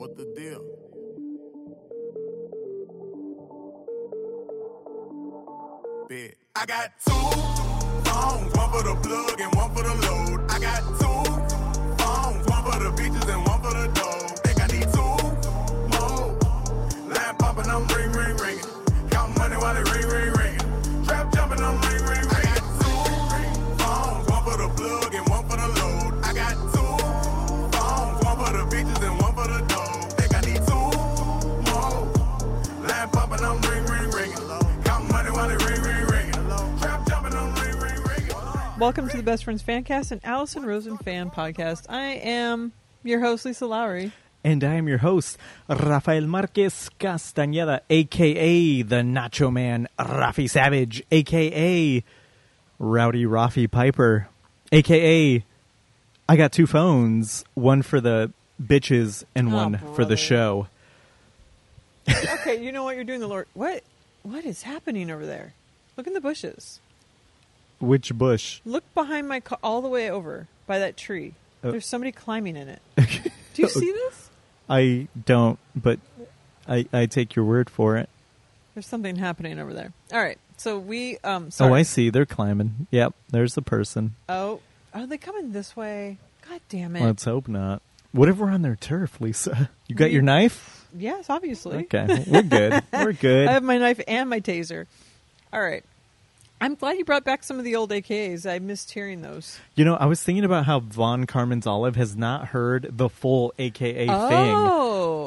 What the deal? Bet. I got two phones, one for the plug and one for the load. I got Welcome to the Best Friends Fancast and Allison Rosen Fan Podcast. I am your host, Lisa Lowry. And I am your host, Rafael Marquez Castañeda, aka the Nacho Man, Rafi Savage, aka Rowdy Rafi Piper, aka I got two phones, one for the bitches and Oh, one for the show. Okay, you know what you're doing, the Lord. What? What is happening over there? Look in the bushes. Which bush? Look behind my car, all the way over by that tree. Oh. There's somebody climbing in it. Do you see this? I don't, but I, I take your word for it. There's something happening over there. All right, so we um. Sorry. Oh, I see. They're climbing. Yep, there's the person. Oh, are they coming this way? God damn it! Let's hope not. What if we're on their turf, Lisa? You got We- your knife? yes, obviously. Okay, we're good. We're good. I have my knife and my taser. All right. I'm glad you brought back some of the old AKs. I missed hearing those. You know, I was thinking about how Von Carmen's Olive has not heard the full AKA oh.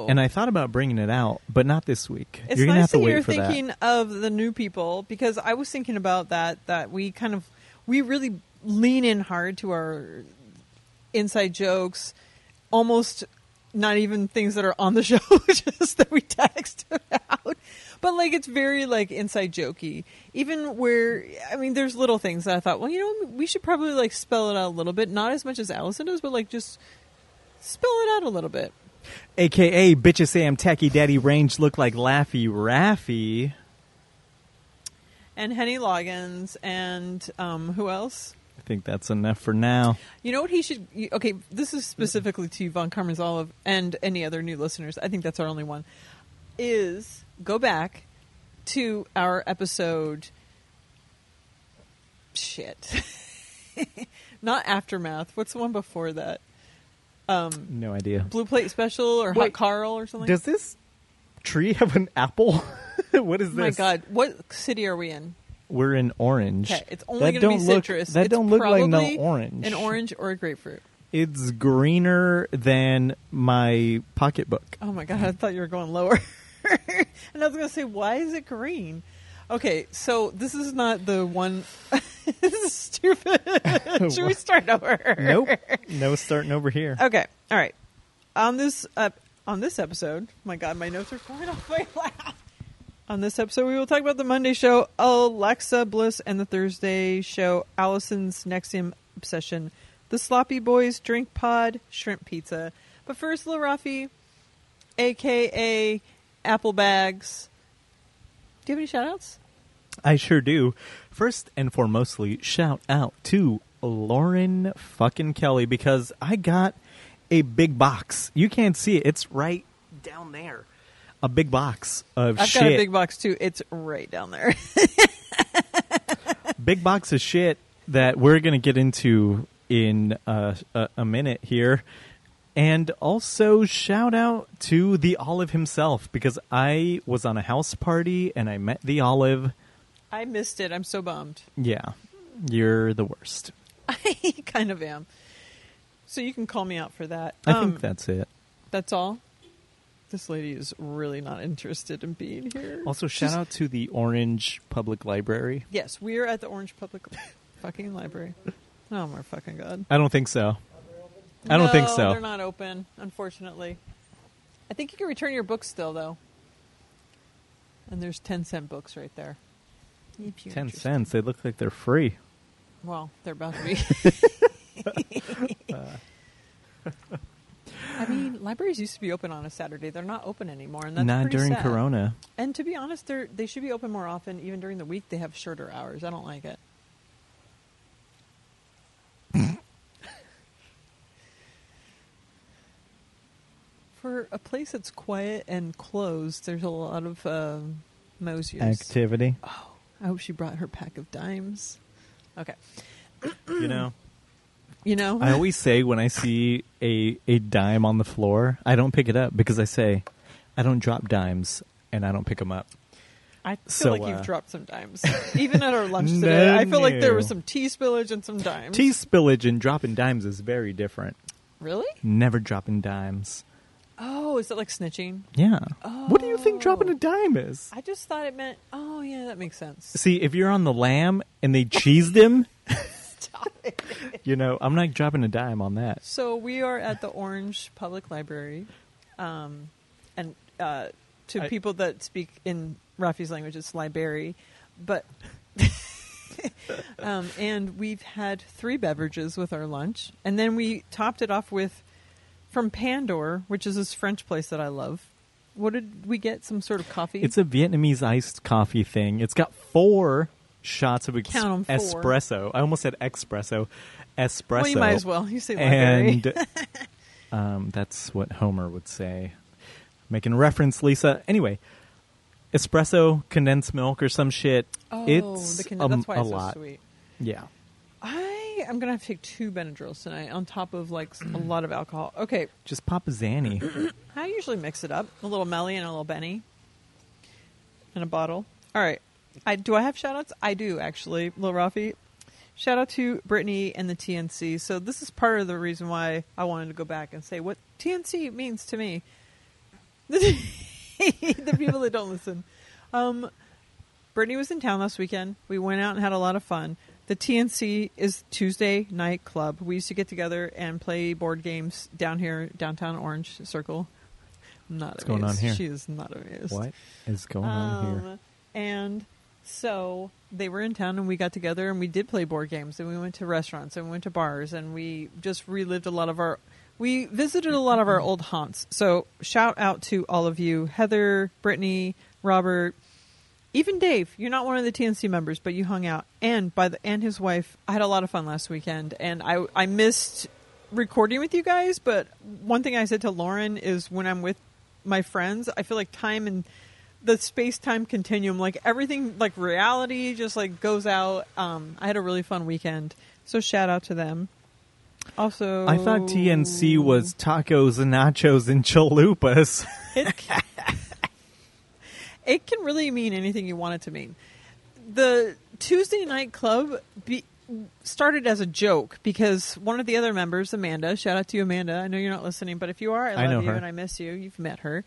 thing, and I thought about bringing it out, but not this week. it's You're nice have to that you're thinking of the new people because I was thinking about that. That we kind of we really lean in hard to our inside jokes, almost not even things that are on the show, just that we text about. But like it's very like inside jokey. Even where I mean, there's little things that I thought, well, you know, we should probably like spell it out a little bit, not as much as Allison does, but like just spell it out a little bit. AKA bitches say I'm tacky daddy range look like Laffy Raffy. And Henny Loggins and um, who else? I think that's enough for now. You know what he should? Okay, this is specifically to Von Carmen's Olive and any other new listeners. I think that's our only one. Is go back to our episode. Shit, not aftermath. What's the one before that? Um, No idea. Blue Plate Special or Hot Carl or something. Does this tree have an apple? what is this? Oh my? God, what city are we in? We're in orange. Okay, it's only That going to be don't look- citrus. That It's don't look like no orange. An orange or a grapefruit. It's greener than my pocketbook. Oh my god, I thought you were going lower. and I was going to say, why is it green? Okay, so this is not the one. this is stupid. Should we start over? Nope. no starting over here. Okay, all right. On this uh, on this episode, my God, my notes are falling off my lap. On this episode, we will talk about the Monday show, Alexa Bliss, and the Thursday show, Allison's NXIVM Obsession, the Sloppy Boys Drink Pod, Shrimp Pizza. But first, Lil Rafi, aka Apple Bags. Do you have any shout outs? I sure do. First and foremostly, shout out to Lauren fucking Kelly because I got a big box. You can't see it. It's right down there. A big box of shit. I've shit. got a big box too. It's right down there. big box of shit that we're going to get into in uh, a, a minute here. And also shout out to the Olive himself because I was on a house party and I met the Olive. I missed it. I'm so bummed. Yeah, you're the worst. I kind of am. So you can call me out for that. I Um, think that's it. that's all. This lady is really not interested in being here. Also, shout She's- out to the Orange Public Library. Yes, we are at the Orange Public fucking Library. Oh my fucking god! I don't think so. I don't think No, so. They're not open, unfortunately. I think you can return your books still, though. And there's ten cent books right there. If you're Ten interested. cents. They look like they're free. Well, they're about to be. Uh, I mean, libraries used to be open on a Saturday. They're not open anymore, and that's Not during sad. Corona. And to be honest, they they should be open more often. Even during the week, they have shorter hours. I don't like it. For a place that's quiet and closed, there's a lot of um, Mosiers. Activity. Oh, I hope she brought her pack of dimes. Okay. you know, You know? I always say when I see a a dime on the floor, I don't pick it up because I say I don't drop dimes and I don't pick them up. I feel So, like uh, you've dropped some dimes. Even at our lunch No, today, I feel like there was some tea spillage and some dimes. Tea spillage and dropping dimes is very different. Really? Never dropping dimes. Oh, is it like snitching? Yeah. What do you think dropping a Oh. dime is? I just thought it meant. Oh, yeah, that makes sense. See, if you're on the lam and they cheesed him, Stop it. you know, I'm not dropping a dime on that. So we are at the Orange Public Library, um, and uh, to I- people that speak in Rafi's language, it's library, but. um, and we've had three beverages with our lunch, and then we topped it off with from Pandor, which is this French place that I love. What did we get? Some sort of coffee. It's a Vietnamese iced coffee thing. It's got four shots of ex- Count 'em, four. espresso. I almost said espresso. Espresso. well, you might as well. You say library. And um, that's what Homer would say. Making reference, Lisa. Anyway, espresso, condensed milk, or some shit. oh, it's the con- um, that's why a it's lot. so sweet. Yeah. I am gonna have to take two Benadryls tonight on top of like a lot of alcohol. Okay, Just pop a Zanny. I usually mix it up a little Melly and a little Benny in a bottle. All right, I do I have shout outs? I do actually, Lil Rafi. Shout out to Brittany and the TNC. So this is part of the reason why I wanted to go back and say what TNC means to me. the people that don't listen. Um, Brittany was in town last weekend. We went out and had a lot of fun. The TNC is Tuesday night club. We used to get together and play board games down here, downtown Orange Circle. I'm not What's going on here? She is not amused. what is going on here? Um, And so they were in town and we got together and we did play board games and we went to restaurants and we went to bars and we just relived a lot of our we visited a lot of our old haunts. So shout out to all of you, Heather, Brittany, Robert, even Dave. You're not one of the TNC members, but you hung out. And by the and his wife, I had a lot of fun last weekend and I I missed recording with you guys, but one thing I said to Lauren is when I'm with my friends, I feel like time and the space time continuum, like everything, like reality, just like goes out. Um, I had a really fun weekend, so shout out to them. Also, I thought TNC was tacos and nachos and chalupas. It, it can really mean anything you want it to mean. The Tuesday night club be, started as a joke because one of the other members, Amanda, shout out to you, Amanda. I know you're not listening, but if you are, I I love know you her. and I miss you. You've met her.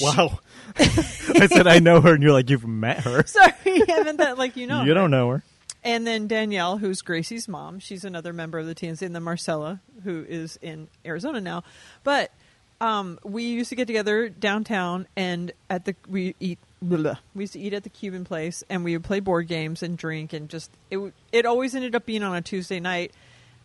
Wow. I said I know her, and you're like, you've met her. Sorry, I meant that like you know. you her. don't know her. And then Danielle, who's Gracie's mom, she's another member of the TNC, and then Marcella, who is in Arizona now. But um, we used to get together downtown, and at the we eat. blah, blah. We used to eat at the Cuban place, and we would play board games and drink, and just it. It always ended up being on a Tuesday night.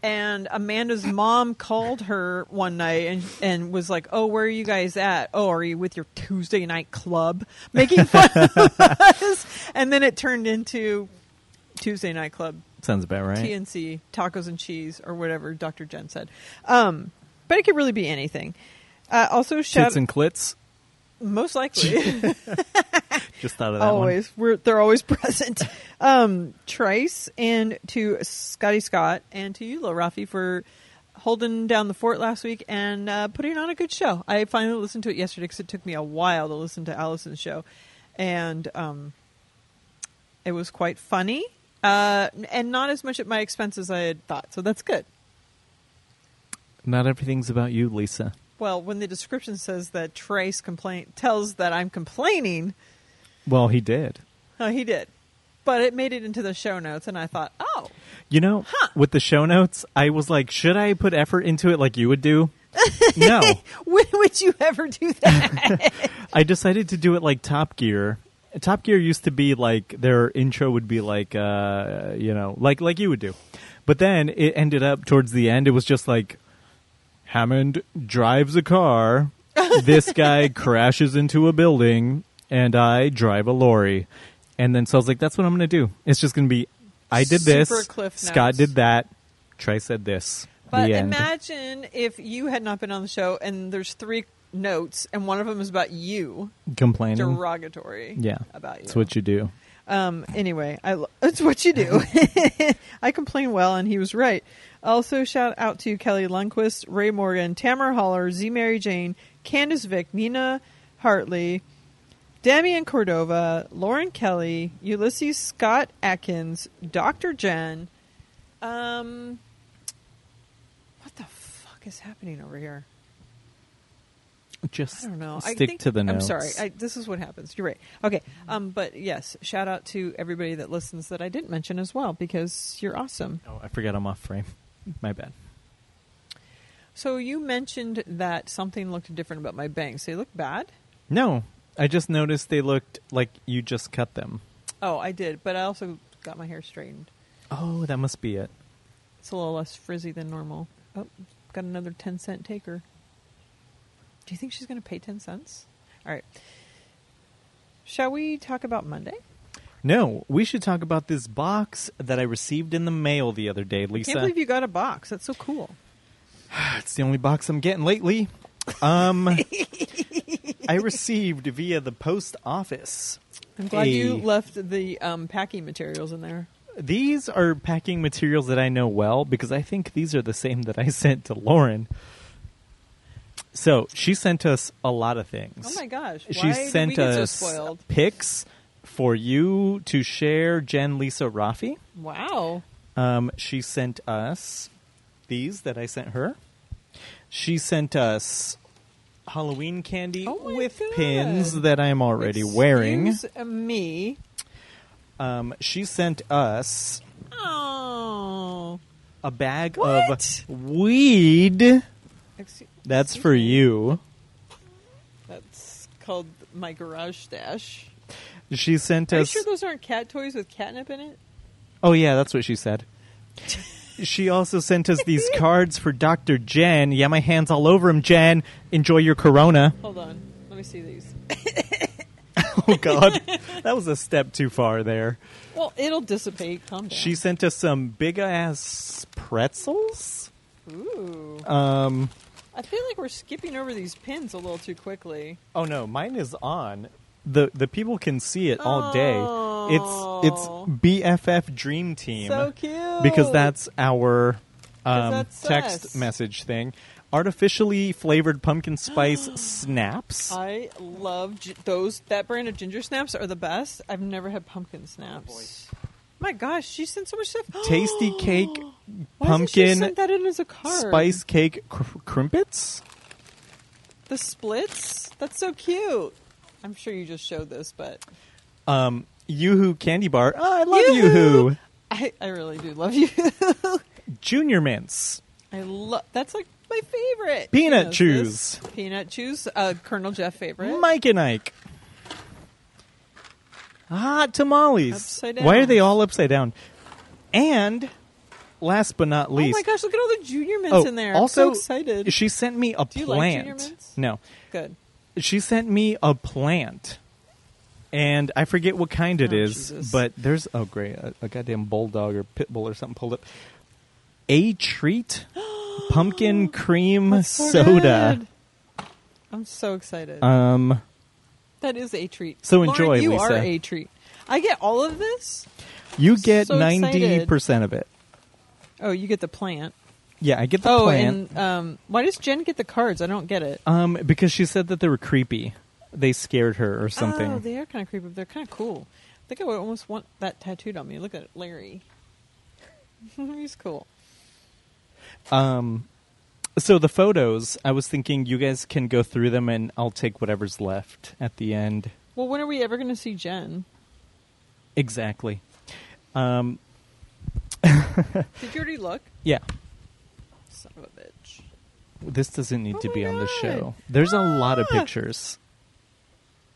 And Amanda's mom called her one night and and was like, "Oh, where are you guys at? Oh, are you with your Tuesday night club?" Making fun of us. And then it turned into Tuesday night club Sounds about right. TNC tacos and cheese or whatever Dr. Jen said. Um, but it could really be anything. Uh, also, shout Tits and clits. Most likely Just thought of that always we're they're always present. Um, Trace and to Scotty Scott and to you, Lil Rafi, for holding down the fort last week and uh, putting on a good show. I finally listened to it yesterday because it took me a while to listen to Allison's show, and um, it was quite funny. Uh, and not as much at my expense as I had thought, so that's good. Not everything's about you, Lisa. Well, when the description says that Trace complain tells that I'm complaining, Well, he did. oh, he did, but it made it into the show notes, and I thought, oh, You know, with the show notes, I was like, should I put effort into it like you would do? no. when would you ever do that? I decided to do it like Top Gear. Top Gear used to be like their intro would be like uh you know, like like you would do. But then it ended up towards the end it was just like Hammond drives a car, this guy crashes into a building and I drive a lorry. And then so I was like that's what I'm going to do. It's just going to be I did this, Super Cliff Scott did that, Trey said this. but the end. imagine if you had not been on the show, and there's three notes, and one of them is about you, Complaining. derogatory. Yeah, about you. That's what you do. Um, anyway, I it's what you do. I complain well, and he was right. Also, shout out to Kelly Lundquist, Ray Morgan, Tamara Holler, Z Mary Jane, Candace Vick, Nina Hartley, Damian Cordova, Lauren Kelly, Ulysses Scott Atkins, Dr. Jen. Um, what the fuck is happening over here? Just I don't know. stick I think, to the notes. I'm sorry. I, this is what happens. You're right. Okay. Um, but yes, shout out to everybody that listens that I didn't mention as well because you're awesome. oh, I forgot I'm off frame. My bad. So you mentioned that something looked different about my bangs. They look bad. No, I just noticed they looked like you just cut them. Oh, I did, but I also got my hair straightened. Oh, that must be it. It's a little less frizzy than normal. Oh, got another ten cent taker. Do you think she's going to pay ten cents? All right. Shall we talk about Monday? No, we should talk about this box that I received in the mail the other day, Lisa. Can't believe you got a box. That's so cool. It's the only box I'm getting lately. Um, I received via the post office. I'm glad you left the um, packing materials in there. These are packing materials that I know well because I think these are the same that I sent to Lauren. So she sent us a lot of things. Oh my gosh! She Why did sent us so spoiled? pics for you to share, Jen, Lisa, Rafi. Wow. Um, she sent us these that I sent her. She sent us Halloween candy Oh with God. pins that I'm already wearing. Me. Um, she sent us Oh. a bag What? of weed. Excuse- That's for you. That's called my garage stash. She sent Are you sure those aren't cat toys with catnip in it? oh yeah, that's what she said. she also sent us these cards for Dr. Jen. Yeah, my hands all over him, Jen. Enjoy your Corona. Hold on. Let me see these. Oh God, that was a step too far there. Well, it'll dissipate. Calm down. She sent us some big ass pretzels. Ooh. Um. I feel like we're skipping over these pins a little too quickly. Oh no, mine is on. The The people can see it all day. It's it's Oh. BFF Dream Team. So cute. because that's our um, that's text us. message thing. Artificially flavored pumpkin spice snaps. I love gi- those. That brand of ginger snaps are the best. I've never had pumpkin snaps. My gosh, she sent so much stuff. Tastykake, Why hasn't she pumpkin sent that in as a card? spice cake cr- Krimpets. The splits. That's so cute. I'm sure you just showed this, but Um, Yoo-hoo candy bar. Oh, I love Yoo-hoo! Yoo-hoo. I, I really do love you. Junior mints. I love. That's like my favorite. Peanut knows chews. this. Peanut chews. Uh, Colonel Jeff favorite. Mike and Ike. Hot tamales. Upside Why are they all upside down? And last but not least Oh least, my gosh! Look at all the junior mints in there. also I'm so excited. she sent me a Do you like plant. Junior Mints? No, Good. She sent me a plant, and I forget what kind it Oh, is. Jesus. But there's oh great, a, a goddamn bulldog or pit bull or something pulled up. A treat, pumpkin cream so soda. good. I'm so excited. Um, that is a treat. so Lauren, enjoy, You are a treat. I get all of this. you get ninety percent of it. Oh, you get the plant. Yeah, I get the oh, plant. and um, why does Jen get the cards? I don't get it. Um, because she said that they were creepy. They scared her or something. Oh, they are kind of creepy. but They're kind of cool. I think I would almost want that tattooed on me. Look at Larry. He's cool. Um, so the photos, I was thinking you guys can go through them, and I'll take whatever's left at the end. Well, when are we ever going to see Jen? Exactly. Um, Did you already look? yeah, Son of a bitch. this doesn't need Oh to be on the show. There's a lot of Ah! pictures.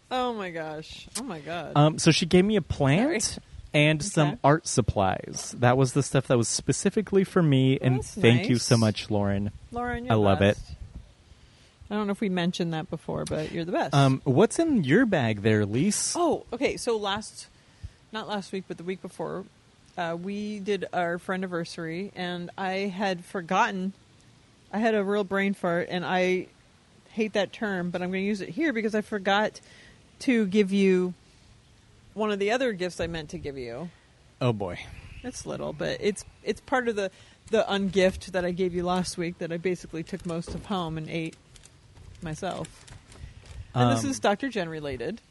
Oh my gosh. Oh my god. Um, so she gave me a plant Sorry. and some art supplies. That was the stuff that was specifically for me, and That's thank you so much, Lauren. Lauren, you're I the love it. I don't know if we mentioned that before, but you're the best. Um, what's in your bag there, Lise? Oh, okay. So last, not last week, but the week before, uh, we did our friend anniversary, and I had forgotten. I had a real brain fart, and I hate that term, but I'm going to use it here because I forgot to give you one of the other gifts I meant to give you. Oh boy. It's little, but it's it's part of the the ungift that I gave you last week that I basically took most of home and ate myself. And this Um, is Dr. Jen related.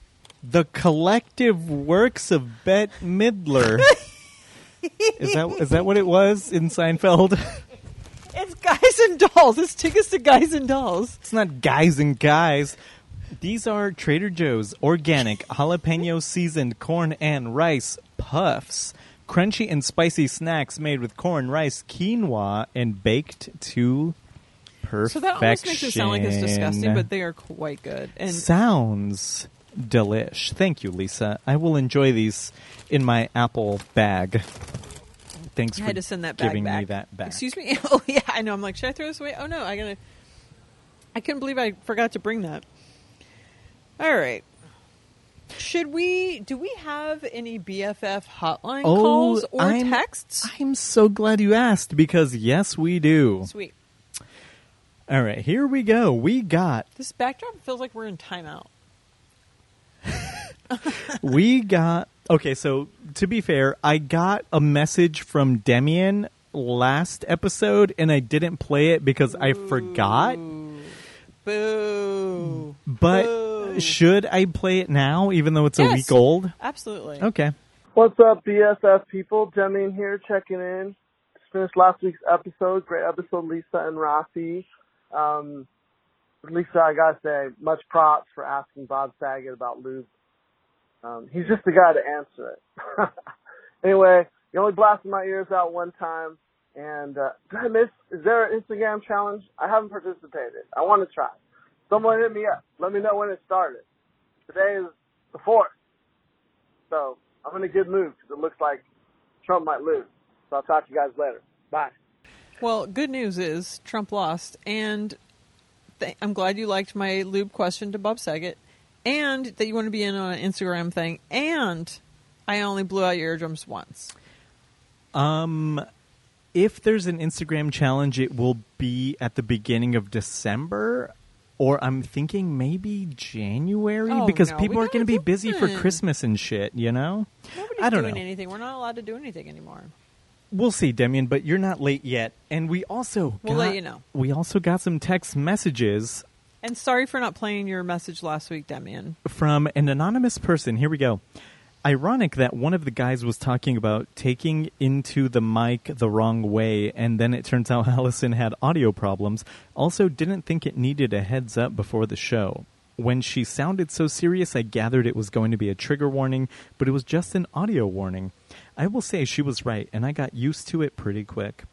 The collective works of Bette Midler. is that is that what it was in Seinfeld? It's Guys and Dolls. It's tickets to Guys and Dolls. it's not guys and guys. These are Trader Joe's organic jalapeno seasoned corn and rice puffs. Crunchy and spicy snacks made with corn, rice, quinoa, and baked to perfection. So that almost makes it sound like it's disgusting, but they are quite good. And Sounds delish. Thank you, Lisa. I will enjoy these in my Apple bag. Thanks I for had to send that bag giving back. me that back. Excuse me. Oh yeah, I know. I'm like, should I throw this away? Oh no, I gotta. I couldn't believe I forgot to bring that. All right. Should we? Do we have any BFF hotline Oh, calls or I'm- texts? I'm so glad you asked because yes, we do. Sweet. All right, here we go. We got This backdrop feels like we're in timeout. we got okay so to be fair i got a message from demian last episode and i didn't play it because i forgot Boo. but Boo. should i play it now even though it's a week old Absolutely. okay What's up, BSF people? Demian here, checking in. Just finished last week's episode. Great episode, Lisa and Rafi. Um, Lisa, I gotta say, much props for asking Bob Saget about lube. Um, he's just the guy to answer it. anyway, you only blasted my ears out one time. And uh, did I miss? Is there an Instagram challenge? I haven't participated. I want to try. Someone hit me up. Let me know when it started. Today is the fourth. So I'm in a good mood because it looks like Trump might lose. So I'll talk to you guys later. Bye. Well, good news is Trump lost, and th- I'm glad you liked my lube question to Bob Saget, and that you want to be in on an Instagram thing, and I only blew out your eardrums once. um if there's an instagram challenge it will be at the beginning of december or i'm thinking maybe january Oh, because no, people are going to be busy for christmas and shit you know Nobody's I don't doing know. anything. We're not allowed to do anything anymore. We'll see, Demian, but you're not late yet. And we also We'll got, let you know. We also got some text messages And sorry for not playing your message last week, Demian. from an anonymous person. Here we go. Ironic that one of the guys was talking about taking into the mic the wrong way, and then it turns out Allison had audio problems. Also, didn't think it needed a heads up before the show. When she sounded so serious, I gathered it was going to be a trigger warning, but it was just an audio warning. I will say she was right, and I got used to it pretty quick.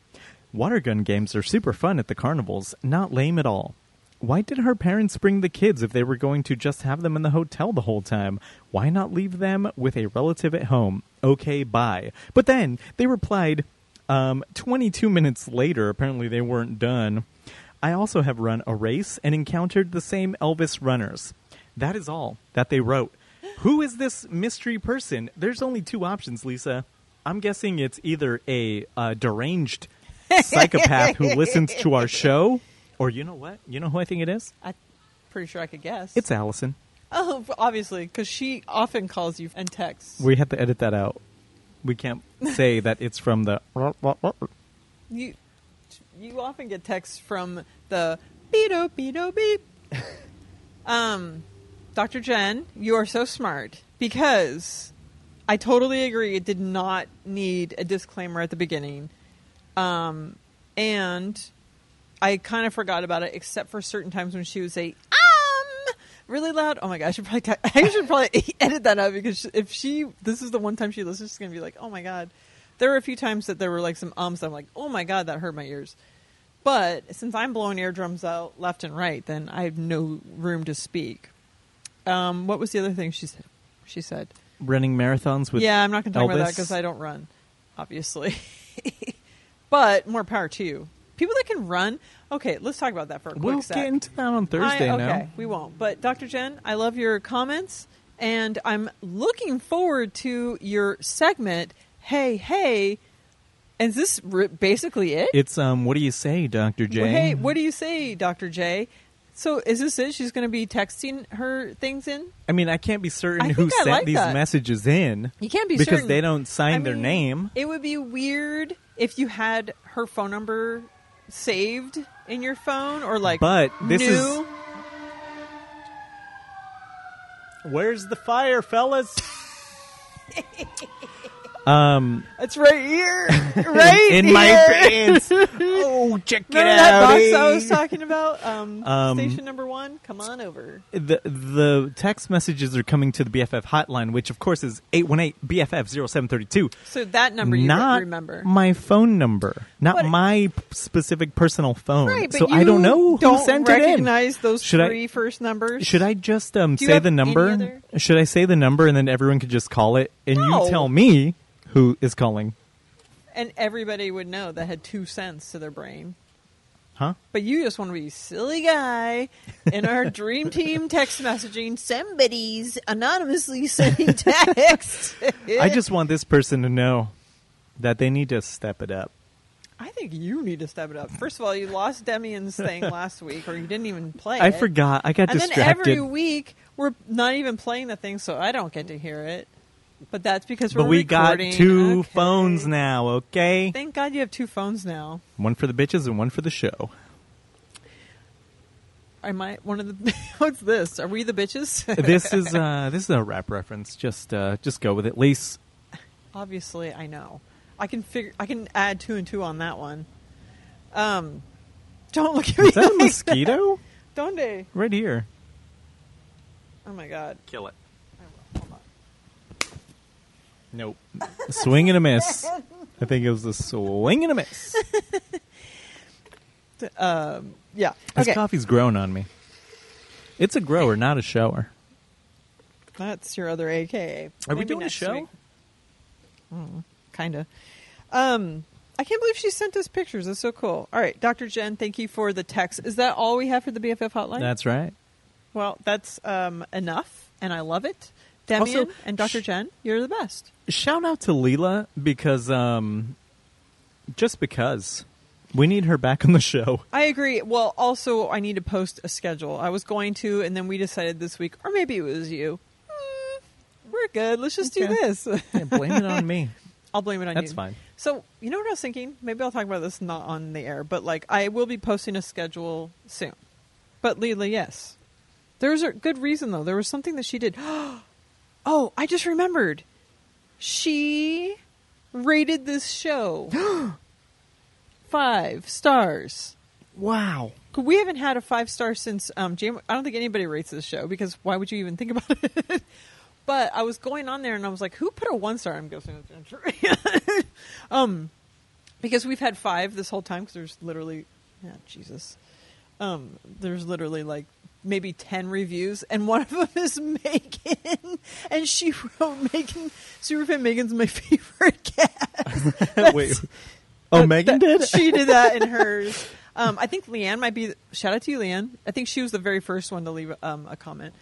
Water gun games are super fun at the carnivals, not lame at all. Why did her parents bring the kids if they were going to just have them in the hotel the whole time? Why not leave them with a relative at home? Okay, bye. But then they replied, um, 22 minutes later, apparently they weren't done. I also have run a race and encountered the same Elvis runners. That is all that they wrote. Who is this mystery person? There's only two options, Lisa. I'm guessing it's either a uh, deranged psychopath who listens to our show, or you know what? You know who I think it is? I'm pretty sure I could guess. It's Allison. oh, obviously, because she often calls you and texts. We have to edit that out. We can't say that it's from the. You, you often get texts from the beep beep beep. um, Dr. Jen, you are so smart because I totally agree. It did not need a disclaimer at the beginning, um, and I kind of forgot about it, except for certain times when she would say um really loud. Oh my gosh, I should probably should probably edit that out because if she this is the one time she listens, she's gonna be like, oh my god. There were a few times that there were like some ums. I'm like, oh my god, that hurt my ears. But since I'm blowing eardrums out left and right, then I have no room to speak. Um, what was the other thing she said? She said, Running marathons with. "Yeah, I'm not going to talk about that Elvis? because I don't run, obviously." but more power to you. People that can run. Okay, let's talk about that for a quick We'll sec. get into that on Thursday I, now. okay, we won't. But Dr. Jen, I love your comments, and I'm looking forward to your segment. Hey, hey, and is this r- basically it? It's um. What do you say, Doctor J? Well, hey, what do you say, Dr. J? So is this it? She's going to be texting her things in. I mean, I can't be certain I who think I sent like these that. messages in You can't be because certain. they don't sign I their mean, name. It would be weird if you had her phone number saved in your phone or like But this new. is- Where's the fire, fellas? um, It's right here, right in my pants. Oh, check it out! Remember that out. box I was talking about? Um, Um, station number one. Come on over. the the text messages are coming to the BFF hotline, which of course is 818 BFF 0732. So that number you not remember. my phone number, not my specific personal phone. Right, but so I don't know who don't sent it in. recognize those Should I- three first numbers. Should I just um, say the number? Should I say the number and then everyone could just call it and No. you tell me who is calling? And everybody would know that had two cents to their brain. Huh? But you just want to be silly guy in our dream team text messaging. Somebody's anonymously sending text. I just want this person to know that they need to step it up. I think you need to step it up. First of all, you lost Demian's thing last week, or you didn't even play I it. forgot. I got distracted. And then every week we're not even playing the thing, so I don't get to hear it. But that's because we're but we got two Okay. phones now, okay? Thank God you have two phones now. One for the bitches and one for the show. Am I one of the? What's this? Are we the bitches? this is uh this is a rap reference. Just uh just go with it. Lise, Obviously, I know. I can figure. I can add two and two on that one. Um, don't look at me. is that a like mosquito? Don't they? right here. Oh my God. Kill it. I will. Hold on. Nope. swing and a miss. I think it was a swing and a miss. Um, yeah. This Okay. coffee's grown on me. It's a grower, not a shower. That's your other AKA. Are we Maybe doing a next show? week. Mm, kinda. Um, I can't believe she sent us pictures. That's so cool. All right, Dr. Jen, thank you for the text. Is that all we have for the BFF hotline? That's right. well, that's um, enough, and I love it. Demian Also, and Dr. sh- Jen, you're the best. Shout out to Leela because um just because we need her back on the show. I agree. Well, also, I need to post a schedule. I was going to, and then we decided this week, or maybe it was you. Mm, we're good. Let's just do this. Yeah, blame it on me. I'll blame it on you. That's fine. So, you know what I was thinking? Maybe I'll talk about this not on the air, but like I will be posting a schedule soon. But Leela, yes. There's a good reason though. There was something that she did. Oh, I just remembered. She rated this show five stars. Wow. We haven't had a five star since um, Jam- I don't think anybody rates this show because why would you even think about it? but I was going on there and I was like, who put a one star? I'm guessing it's um, because we've had five this whole time because there's literally, yeah, Jesus, um, there's literally like maybe ten reviews and one of them is Megan and she wrote Megan. Superfan Megan's my favorite cat. Wait. Oh, That- Megan that- did? She did that in hers. Um, I think Leanne might be. Shout out to you, Leanne. I think she was the very first one to leave um, a comment.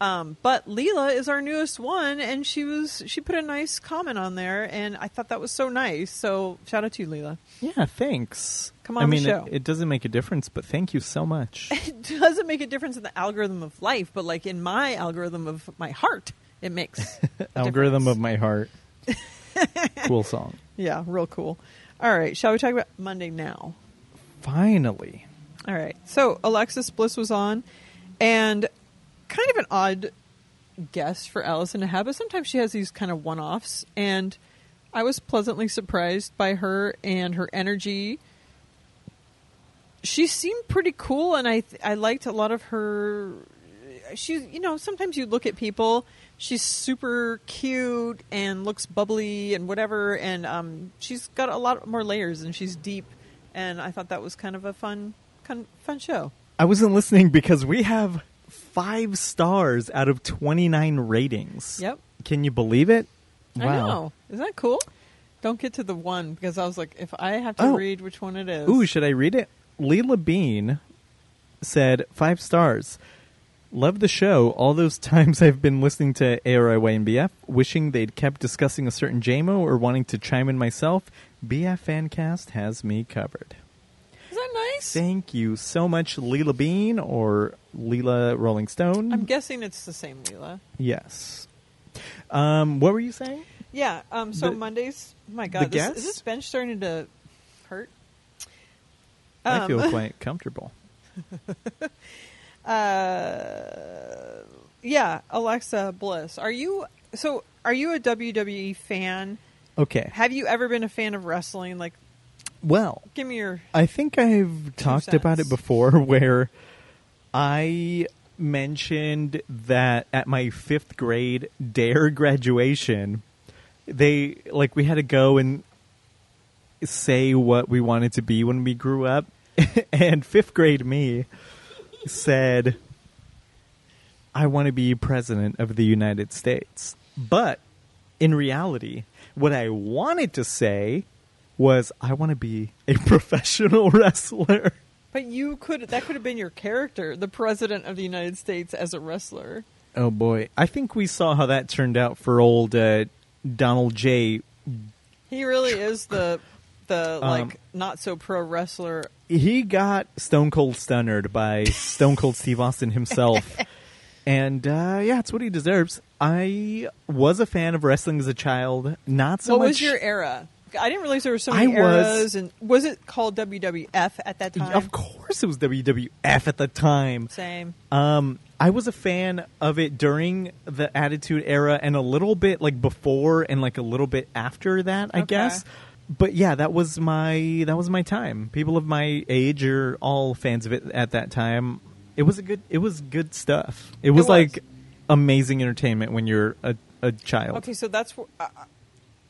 Um, but Leela is our newest one, and she was she put a nice comment on there, and I thought that was so nice. So shout out to you, Leela. Yeah, thanks. Come on I the mean, show. It, it doesn't make a difference, but thank you so much. It doesn't make a difference in the algorithm of life, but like in my algorithm of my heart, it makes Algorithm difference. of my heart. cool song. yeah, real cool. All right, shall we talk about Monday now? Finally. All right. So Alexis Bliss was on, and kind of an odd guest for Allison to have, but sometimes she has these kind of one offs. And I was pleasantly surprised by her and her energy. She seemed pretty cool, and I I liked a lot of her. She's you know sometimes you look at people, she's super cute and looks bubbly and whatever, and um, she's got a lot more layers and she's deep, and I thought that was kind of a fun fun, fun show. I wasn't listening because we have five stars out of 29 ratings. Yep. Can you believe it? I know. Isn't that cool? Don't get to the one because I was like, if I have to Oh. read which one it is. Ooh, should I read it? Leela Bean said five stars. Love the show. All those times I've been listening to ARIY and BF, wishing they'd kept discussing a certain JMO or wanting to chime in myself, BF Fancast has me covered. That nice. Thank you so much, Leela Bean or Leela Rolling Stone. I'm guessing it's the same Leela. yes. Um, what were you saying? Yeah. Um. So The- Mondays. My God, the this, is this bench starting to hurt? I Um, feel quite comfortable. Uh, yeah, Alexa Bliss. Are you so? Are you a WWE fan? Okay. Have you ever been a fan of wrestling? Like, Well, give me your. I think I've talked about it before where I mentioned that at my fifth grade dare graduation, they like we had to go and say what we wanted to be when we grew up. and fifth grade me said, I want to be president of the United States. But in reality, what I wanted to say was, I want to be a professional wrestler. But you could. That could have been your character, the president of the United States as a wrestler. Oh boy. I think we saw how that turned out for old uh, Donald J. He really is the the Um, like not so pro wrestler. He got Stone Cold Stunnered by Stone Cold Steve Austin himself. and uh, yeah, it's what he deserves. I was a fan of wrestling as a child. Not so what much. What was your era? I didn't realize there were so many I was- eras. And was it called WWF at that time? Of course, it was WWF at the time. Same. Um, I was a fan of it during the Attitude Era and a little bit like before and like a little bit after that, I Okay. guess. But yeah, that was my that was my time. People of my age are all fans of it at that time. It was a good it was good stuff. It was, was. like amazing entertainment when you're a, a child. Okay, so that's wh- I-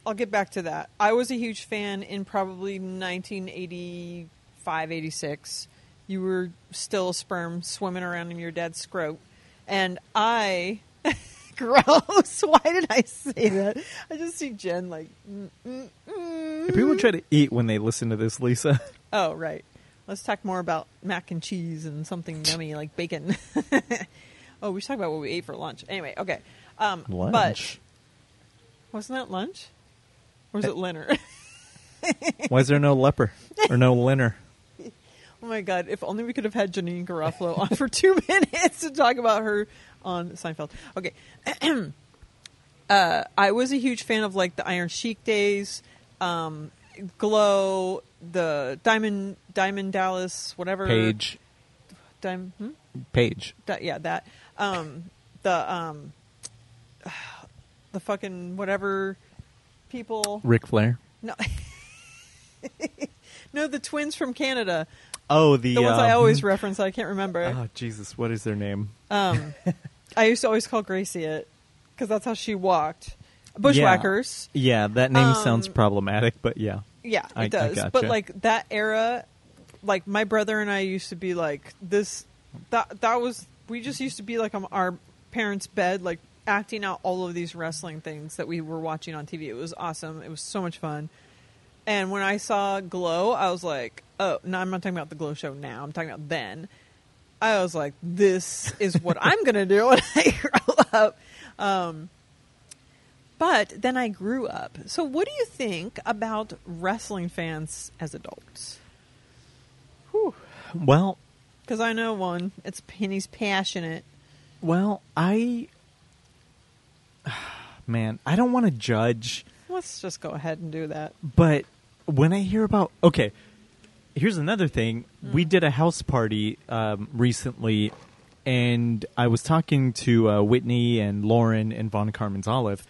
I'll get back to that. I was a huge fan in probably 1985, 86. You were still a sperm swimming around in your dad's scrote, and I. Gross. Why did I say that? I just see Jen like. mm, mm, mm. If people try to eat when they listen to this, Lisa. Oh, right. Let's talk more about mac and cheese and something yummy like bacon. oh, we should talk about what we ate for lunch. Anyway, okay. Um, But Lunch. wasn't that lunch? Or was Eh. it dinner? Why is there no leper or no linner? oh my god! If only we could have had Janeane Garofalo on for two minutes to talk about her on Seinfeld. Okay. uh, I was a huge fan of like the Iron Sheik days, um, Glow, the Diamond Diamond Dallas, whatever. Page. Diamond. Hmm? Page. yeah that um the um the fucking whatever people Ric Flair. no no the twins from Canada Oh, the the ones I um, always reference I can't remember Oh Jesus, what is their name? um I used to always call Gracie it because that's how she walked bushwhackers Yeah, that name Um, sounds problematic, but yeah. yeah, I- I it does but gotcha. like that era like my brother and I used to be like this that that was we just used to be like on our parents' bed like acting out all of these wrestling things that we were watching on TV. It was awesome. It was so much fun. And when I saw Glow, I was like, "Oh, no, I'm not talking about the Glow show now. I'm talking about then." I was like, "This is what I'm going to do when I grow up." Um, but then I grew up. So, what do you think about wrestling fans as adults? Well, Because I know one. It's Penny's passionate. well, I man, I don't want to judge, Let's just go ahead and do that. but when I hear about okay, here's another thing. We did a house party um, recently, and I was talking to uh, Whitney and Lauren and Von Carmen's Olive,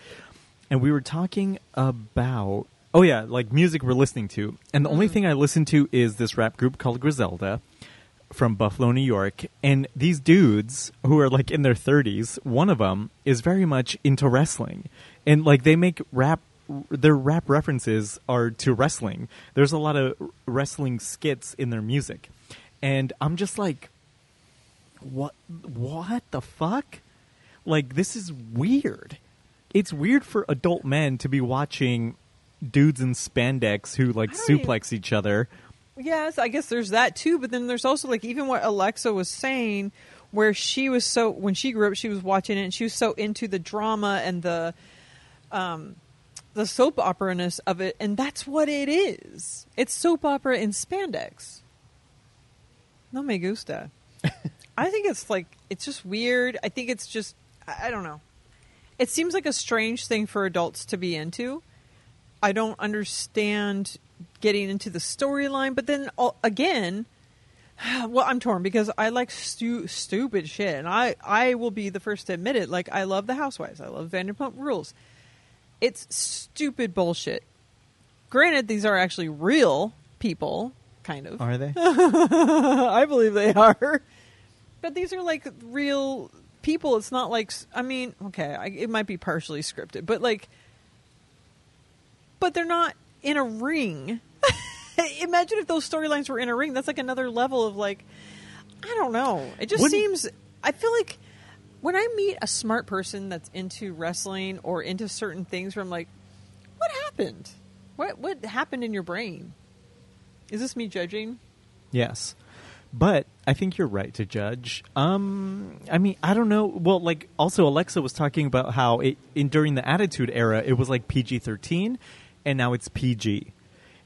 and we were talking about oh yeah, like music we're listening to, and the only thing I listen to is this rap group called Griselda from Buffalo, New York, and these dudes who are like in their 30s, one of them is very much into wrestling. And like they make rap their rap references are to wrestling. There's a lot of wrestling skits in their music. And I'm just like what what the fuck? Like this is weird. It's weird for adult men to be watching dudes in spandex who like even- suplex each other. Yes, I guess there's that too. But then there's also like even what Alexa was saying, where she was so when she grew up, she was watching it and she was so into the drama and the, um, the soap opera ness of it, and that's what it is. It's soap opera in spandex. No me gusta. I think it's like it's just weird. I think it's just I I don't know. It seems like a strange thing for adults to be into. I don't understand getting into the storyline, but then all, again, well, I'm torn because I like stu- stupid shit, and I I will be the first to admit it. Like I love the Housewives, I love Vanderpump Rules. It's stupid bullshit. Granted, these are actually real people, kind of. Are they? I believe they are. But these are like real people. It's not like I mean, okay, I, it might be partially scripted, but like, but they're not in a ring. Imagine if those storylines were in a ring. That's like another level of like, I don't know. It just Wouldn't- seems. I feel like when I meet a smart person that's into wrestling or into certain things, where I'm like, what happened? What what happened in your brain? Is this me judging? Yes. But I think you're right to judge. Um, I mean, I don't know. Well, like also Alexa was talking about how it in during the Attitude Era it was like PG-13, and now it's PG.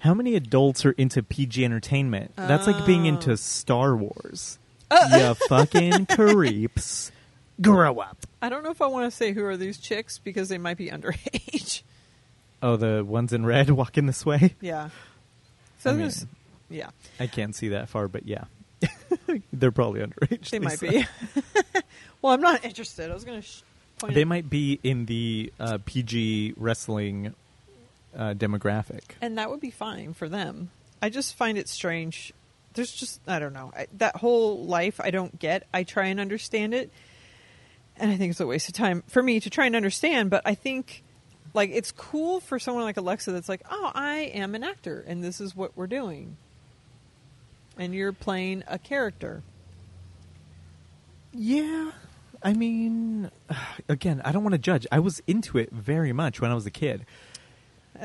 How many adults are into PG entertainment? That's like being into Star Wars. you fucking creeps. Grow up. I don't know if I want to say who are these chicks because they might be underage. Oh, the ones in red walking this way. yeah. So I mean- there's, yeah, I can't see that far, but yeah, they're probably underage. they might be. well, I'm not interested. I was going to sh- point. They might be in the uh, PG wrestling uh, demographic. and that would be fine for them. I just find it strange. There's just I don't know I, that whole life. I don't get. I try and understand it, and I think it's a waste of time for me to try and understand. But I think like it's cool for someone like Alexa that's like, oh, I am an actor, and this is what we're doing, and you're playing a character. Yeah, I mean, again, I don't want to judge. I was into it very much when I was a kid.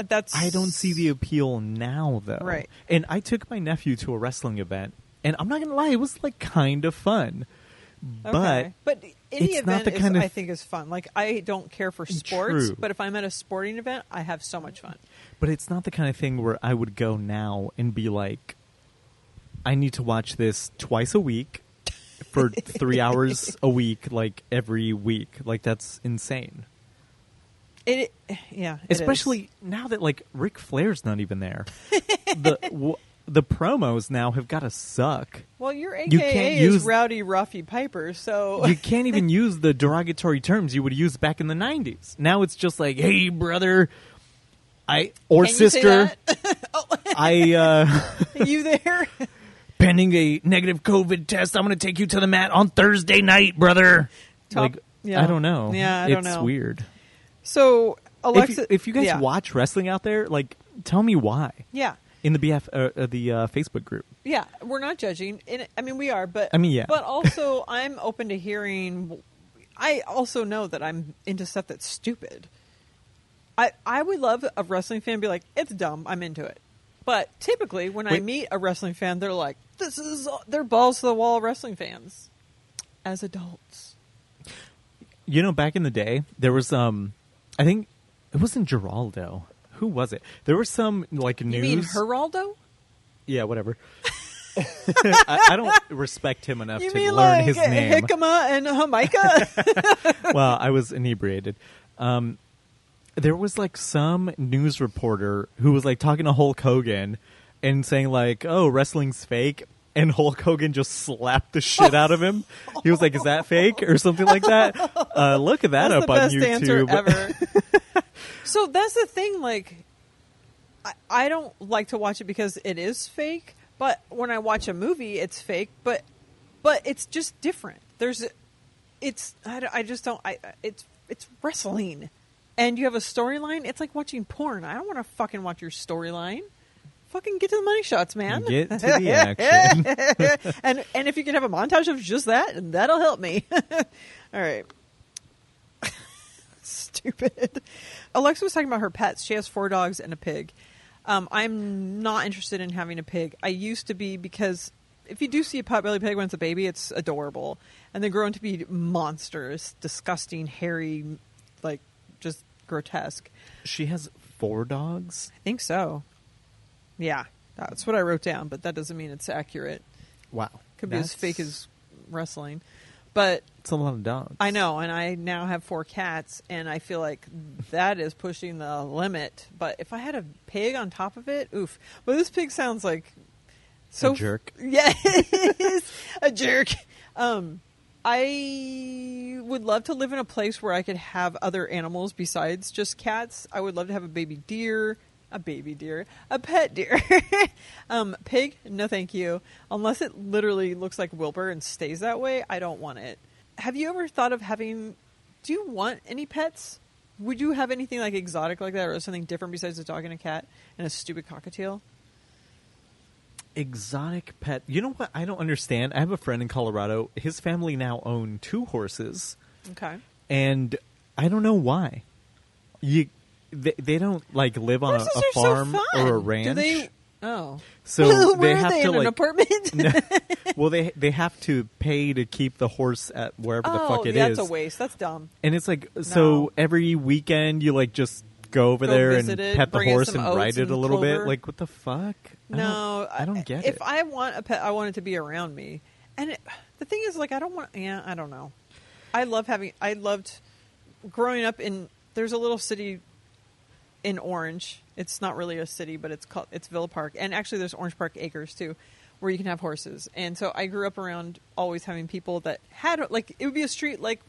That's I don't see the appeal now, though. Right. And I took my nephew to a wrestling event, and I'm not gonna lie, it was like kind of fun. But Okay. but any it's not event the is, kind of- I think is fun. Like I don't care for sports, True. but if I'm at a sporting event, I have so much fun. but it's not the kind of thing where I would go now and be like, I need to watch this twice a week for three hours a week, like every week. Like that's insane. It, yeah, it is. Especially now that like Ric Flair's not even there. the w- the promos now have got to suck. Well, your AKA You can't is use- Rowdy Ruffy Piper, so You can't even use the derogatory terms you would use back in the '90s. Now it's just like, "Hey, brother," I or Can sister. that? I uh, you there? pending a negative COVID test. I'm going to take you to the mat on Thursday night, brother. Top- like, yeah. I don't know. Yeah, I don't it's know. weird. So Alexa, if, you, if you guys yeah. watch wrestling out there, like, tell me why yeah, in the BF uh, uh, the uh, Facebook group. yeah, we're not judging. And I mean, we are, but I mean, yeah. but also I'm open to hearing. I also know that I'm into stuff that's stupid. I I would love a wrestling fan to be like, it's dumb. I'm into it. But typically, when I meet a wrestling fan, they're like, "This is they're balls to the wall wrestling fans." As adults, You know, back in the day, there was um, I think it wasn't Geraldo. Who was it? There was some like news. you mean Geraldo? Yeah, whatever. I, I don't respect him enough You to learn like his name. Hickama and Jamaica? well, I was inebriated. Um, there was like some news reporter who was like talking to Hulk Hogan and saying like, "Oh, wrestling's fake," and Hulk Hogan just slapped the shit out of him. He was like, "Is that fake?" or something like that. Uh, look at that That's up the on YouTube. answer ever. so that's the thing. Like, I, I don't like to watch it because it is fake. But when I watch a movie, it's fake. But but it's just different. There's, it's I, I just don't. I it's it's wrestling, and you have a storyline. It's like watching porn. I don't want to fucking watch your storyline. Fucking get to the money shots, man. Get to the action. and and if you can have a montage of just that, that'll help me. All right. Stupid. Alexa was talking about her pets. She has four dogs and a pig. Um, I'm not interested in having a pig. I used to be because if you do see a potbelly pig when it's a baby, it's adorable, and they grow into be monsters, disgusting, hairy, like just grotesque. she has four dogs. I think so. Yeah, that's what I wrote down, but that doesn't mean it's accurate. Wow. Could be as That's- fake as wrestling. But It's a lot of dogs. I know, and I now have four cats, and I feel like that is pushing the limit. But if I had a pig on top of it, oof. But this pig sounds like so A jerk. Is a jerk. Um, I would love to live in a place where I could have other animals besides just cats. I would love to have a baby deer, a baby deer, a pet deer. um, pig, no thank you. Unless it literally looks like Wilbur and stays that way, I don't want it. Have you ever thought of having? Do you want any pets? Would you have anything like exotic like that, or something different besides a dog and a cat and a stupid cockatiel? Exotic pet. You know what? I don't understand. I have a friend in Colorado. His family now own two horses, Okay. and I don't know why. You, they, they don't like live on a, a so farm fun. or a ranch. Do they? Oh, So they are have they to in an like. apartment? well, they they have to pay to keep the horse at wherever the oh, fuck it is. that's a waste. That's dumb. And it's like so No. every weekend you like just go over Go there and it, pet the horse and ride it a little bit. Like what the fuck? I No, don't, I don't get if it. If I want a pet, I want it to be around me. And it, the thing is, like, I don't want. Yeah, I don't know. I love having. I loved growing up in. There's a little city in Orange. It's not really a city, but it's called it's Villa Park, and actually there's Orange Park Acres too, where you can have horses. And so I grew up around always having people that had like it would be a street like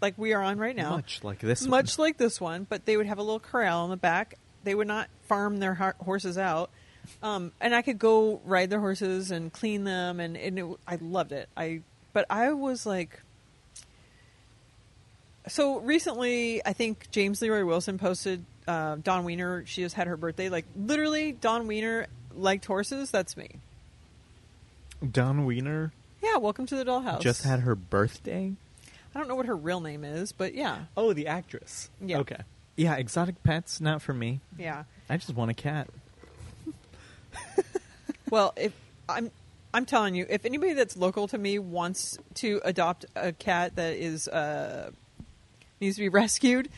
like we are on right now, Much like this one. much like this one, but they would have a little corral in the back. They would not farm their ho- horses out, um, and I could go ride their horses and clean them, and, and it, I loved it. I but I was like, so recently, I think James Leroy Wilson posted uh, Dawn Wiener. She just had her birthday. Like literally, Dawn Wiener liked horses. That's me. Dawn Wiener Yeah, welcome to the dollhouse. just had her birthday. I don't know what her real name is, but yeah, Oh, the actress. Yeah. Okay. Yeah, exotic pets not for me. yeah. I just want a cat. Well, if I'm I'm telling you, if anybody that's local to me wants to adopt a cat that is uh, needs to be rescued,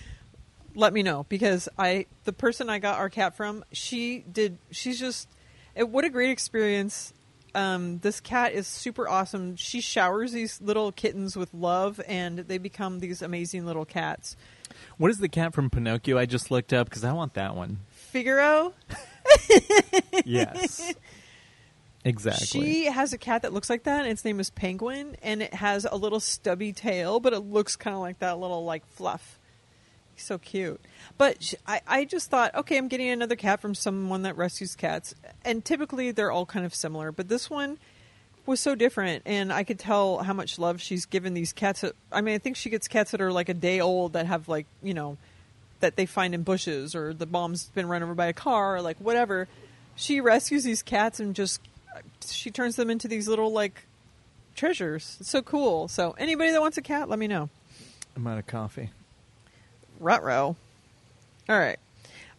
let me know because I the person I got our cat from, she did she's just it, what a great experience. Um, this cat is super awesome. She showers these little kittens with love, and they become these amazing little cats. What is the cat from Pinocchio? I just looked up because I want that one. Figaro, Yes. exactly. She has a cat that looks like that, and its name is Penguin, and it has a little stubby tail, but it looks kind of like that little like fluff. He's so cute. But I, I just thought, okay, I'm getting another cat from someone that rescues cats, and typically they're all kind of similar, but this one was so different, and I could tell how much love she's given these cats. I mean, I think she gets cats that are like a day old that have like you know that they find in bushes or the mom's been run over by a car or like whatever. She rescues these cats and just she turns them into these little like treasures. It's so cool. So anybody that wants a cat, let me know. I'm out of coffee. Rutro. All right.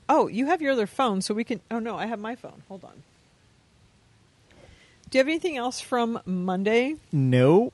Oh, you have your other phone, so we can. Oh no, I have my phone. Hold on. Do you have anything else from Monday? No.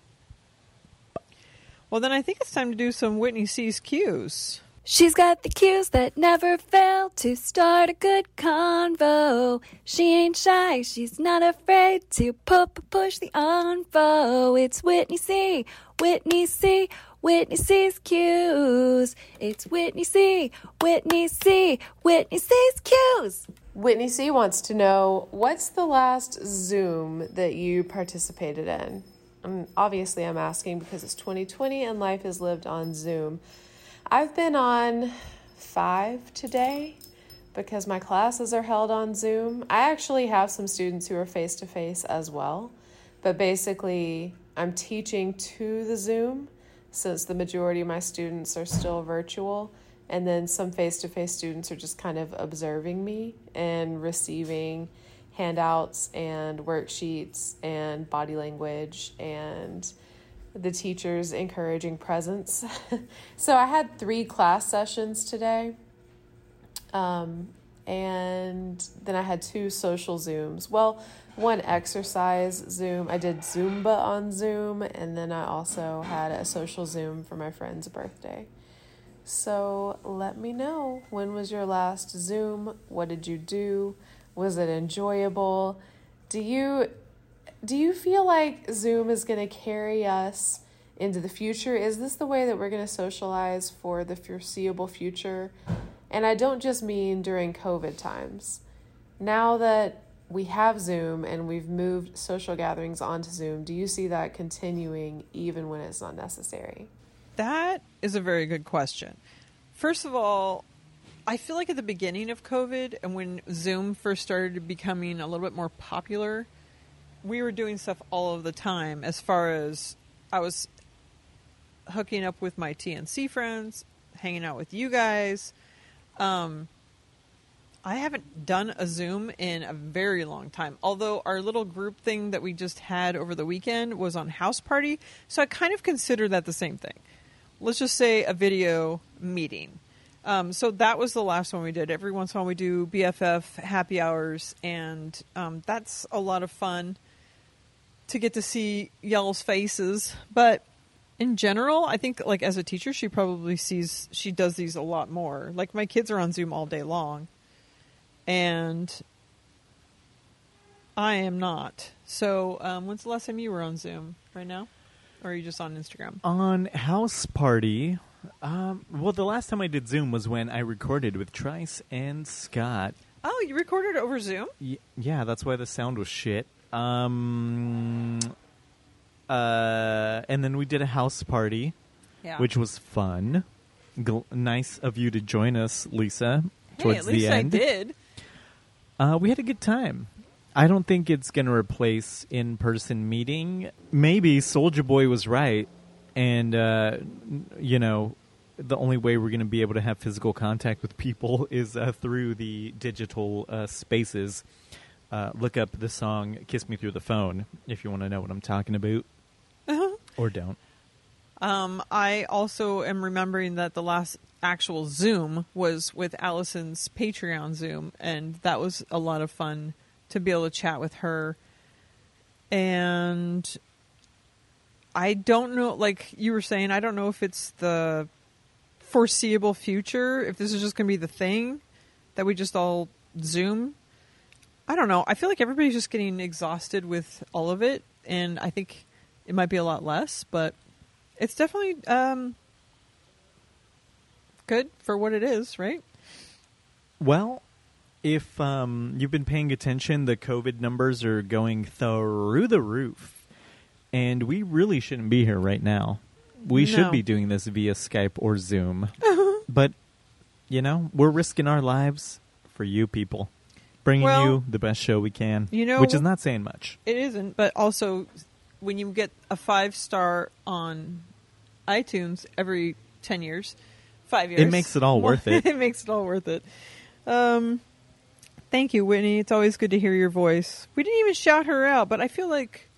Well, then I think it's time to do some Whitney C's cues. She's got the cues that never fail to start a good convo. She ain't shy, she's not afraid to pu- pu- push the envo. It's Whitney C, Whitney C, Whitney C's cues. It's Whitney C, Whitney C, Whitney C's cues. Whitney C wants to know what's the last Zoom that you participated in? Um, obviously, I'm asking because it's 2020 and life is lived on Zoom. I've been on five today because my classes are held on Zoom. I actually have some students who are face to face as well, but basically, I'm teaching to the Zoom since the majority of my students are still virtual. And then some face to face students are just kind of observing me and receiving handouts and worksheets and body language and the teachers encouraging presence. so I had three class sessions today. Um, and then I had two social Zooms. Well, one exercise Zoom. I did Zumba on Zoom, and then I also had a social Zoom for my friend's birthday. So let me know when was your last Zoom? What did you do? Was it enjoyable? Do you do you feel like Zoom is going to carry us into the future? Is this the way that we're going to socialize for the foreseeable future? And I don't just mean during COVID times. Now that we have Zoom and we've moved social gatherings onto Zoom, do you see that continuing even when it's not necessary? That is a very good question. First of all, I feel like at the beginning of COVID and when Zoom first started becoming a little bit more popular, we were doing stuff all of the time as far as I was hooking up with my TNC friends, hanging out with you guys. Um, I haven't done a Zoom in a very long time. Although our little group thing that we just had over the weekend was on House Party, so I kind of consider that the same thing. Let's just say a video meeting. Um, so that was the last one we did. Every once in a while we do BFF happy hours, and um, that's a lot of fun to get to see y'all's faces. But in general, I think like as a teacher, she probably sees she does these a lot more. Like my kids are on Zoom all day long, and I am not. So um, when's the last time you were on Zoom? Right now, or are you just on Instagram? On House Party, um, well, the last time I did Zoom was when I recorded with Trice and Scott. Oh, you recorded over Zoom? Y- yeah, that's why the sound was shit. Um, uh, and then we did a house party, Yeah. which was fun. Gl- nice of you to join us, Lisa. hey, Towards at least the end, I did. Uh, we had a good time. I don't think it's going to replace in-person meeting. Maybe Soldier Boy was right, and uh, you know, the only way we're going to be able to have physical contact with people is uh, through the digital uh, spaces. Uh, look up the song "Kiss Me Through the Phone" if you want to know what I'm talking about, or don't. Um, I also am remembering that the last actual Zoom was with Allison's Patreon Zoom, and that was a lot of fun to be able to chat with her. And I don't know, like you were saying, I don't know if it's the foreseeable future, if this is just going to be the thing that we just all Zoom. I don't know. I feel like everybody's just getting exhausted with all of it, and I think it might be a lot less, but it's definitely um, good for what it is, right? Well, if um, you've been paying attention, the COVID numbers are going through the roof, and we really shouldn't be here right now. We No. should be doing this via Skype or Zoom, but you know we're risking our lives for you people, bringing Well, you the best show we can. you know- which is not saying much. It isn't, but also when you get a five star on iTunes every ten years, five years, it makes it all worth it. it makes it all worth it. Um, thank you, Whitney. It's always good to hear your voice. We didn't even shout her out, but I feel like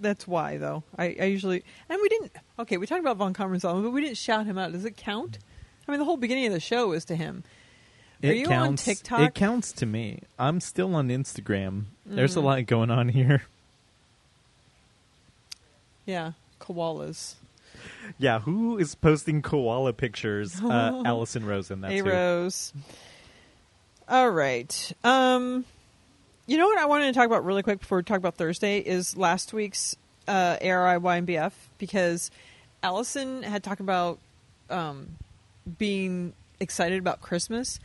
that's why, though. I, I usually and we didn't. Okay, we talked about Von Karmansalm, but we didn't shout him out. Does it count? I mean, the whole beginning of the show was to him. Are It you counts. on TikTok? It counts to me. I'm still on Instagram. There's a Mm. lot going on here. Yeah, koalas. Yeah, who is posting koala pictures? Uh, Allison Rosen. That's hey, who. Rose. All right. Um, you know what I wanted to talk about really quick before we talk about Thursday is last week's uh, ARYNBF because Allison had talked about um, being excited about Christmas.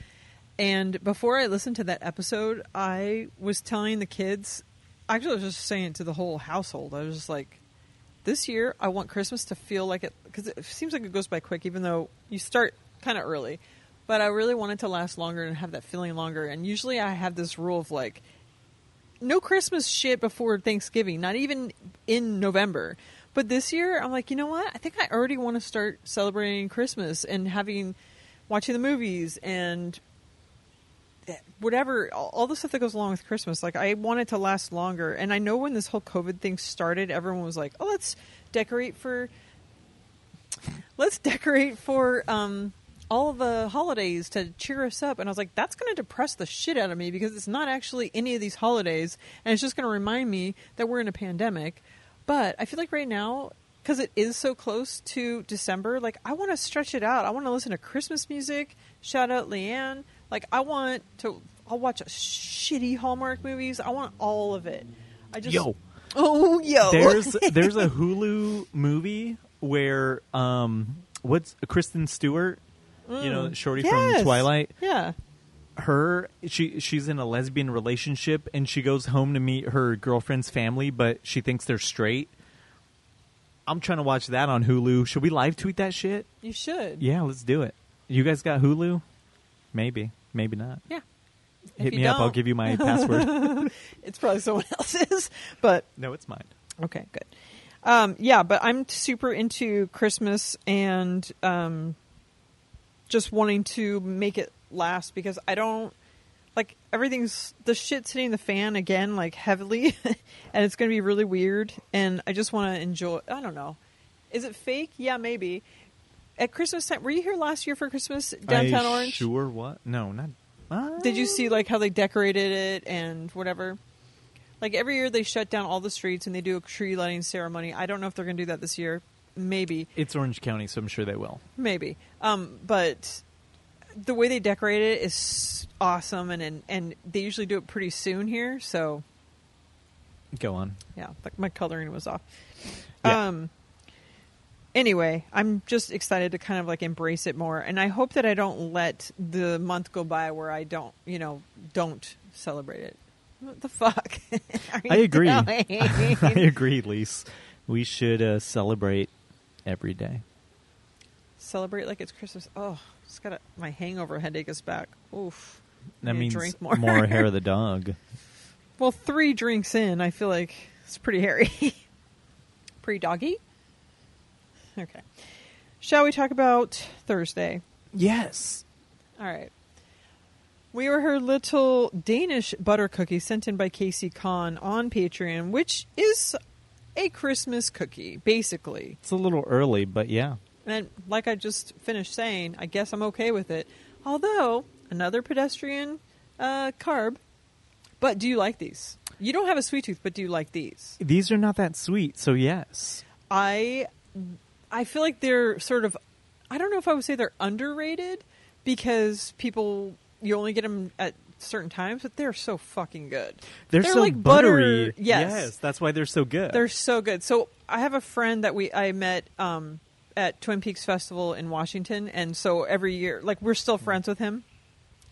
And before I listened to that episode, I was telling the kids, actually, I was just saying it to the whole household. I was just like, this year, I want Christmas to feel like it, because it seems like it goes by quick, even though you start kind of early. But I really want it to last longer and have that feeling longer. And usually I have this rule of like, no Christmas shit before Thanksgiving, not even in November. But this year, I'm like, you know what? I think I already want to start celebrating Christmas and having, watching the movies and whatever, all, the stuff that goes along with Christmas. Like, I want it to last longer. And I know when this whole COVID thing started, everyone was like, oh, let's decorate for, let's decorate for, um, all the holidays to cheer us up. And I was like, that's going to depress the shit out of me because it's not actually any of these holidays. And it's just going to remind me that we're in a pandemic. But I feel like right now, because it is so close to December, like I want to stretch it out. I want to listen to Christmas music. Shout out Leanne. Like I want to. I'll watch shitty Hallmark movies. I want all of it. I just. Yo, Oh, yo. There's there's a Hulu movie where um what's Kristen Stewart, you know, Shorty Mm. Yes. from Twilight. Yeah. Her she she's in a lesbian relationship and she goes home to meet her girlfriend's family, but she thinks they're straight. I'm trying to watch that on Hulu. Should we live tweet that shit? You should. Yeah, let's do it. You guys got Hulu? Maybe, maybe not. Yeah. Hit you me up. I'll give you my password. It's probably someone else's, but no, it's mine. Okay, good. Um, yeah, but I'm super into Christmas and um, just wanting to make it last because I don't like everything's the shit's hitting the fan again like heavily, and it's going to be really weird. And I just want to enjoy. I don't know. Is it fake? Yeah, maybe. At Christmas time, were you here last year for Christmas downtown I Orange? Sure. What? No, not. Uh, Did you see like how they decorated it and whatever? Like every year they shut down all the streets and they do a tree lighting ceremony. I don't know if they're going to do that this year. Maybe, It's Orange County, so I'm sure they will. maybe. Um, but the way they decorate it is awesome, and, and and they usually do it pretty soon here. So Go on. yeah, like my coloring was off. Yeah. Um. Anyway, I'm just excited to kind of like embrace it more, and I hope that I don't let the month go by where I don't, you know, don't celebrate it. What the fuck? I agree. I agree, Lise. We should uh, celebrate every day. Celebrate like it's Christmas. Oh, just got a, my hangover headache is back. Oof. That means drink more. hair of the dog. Well, three drinks in, I feel like it's pretty hairy. pretty doggy. Okay. Shall we talk about Thursday? Yes. All right. We were her little Danish butter cookie sent in by Casey Kahn on Patreon, which is a Christmas cookie, basically. It's a little early, but yeah. And like I just finished saying, I guess I'm okay with it. Although, another pedestrian uh, carb. But do you like these? You don't have a sweet tooth, but do you like these? These are not that sweet, so yes. I I feel like they're sort of I don't know if I would say they're underrated because people you only get them at certain times, but they're so fucking good. They're, so like buttery. butter. Yes. that's why they're so good. They're so good. So I have a friend that we I met um, at Twin Peaks Festival in Washington, and so every year, like we're still friends with him,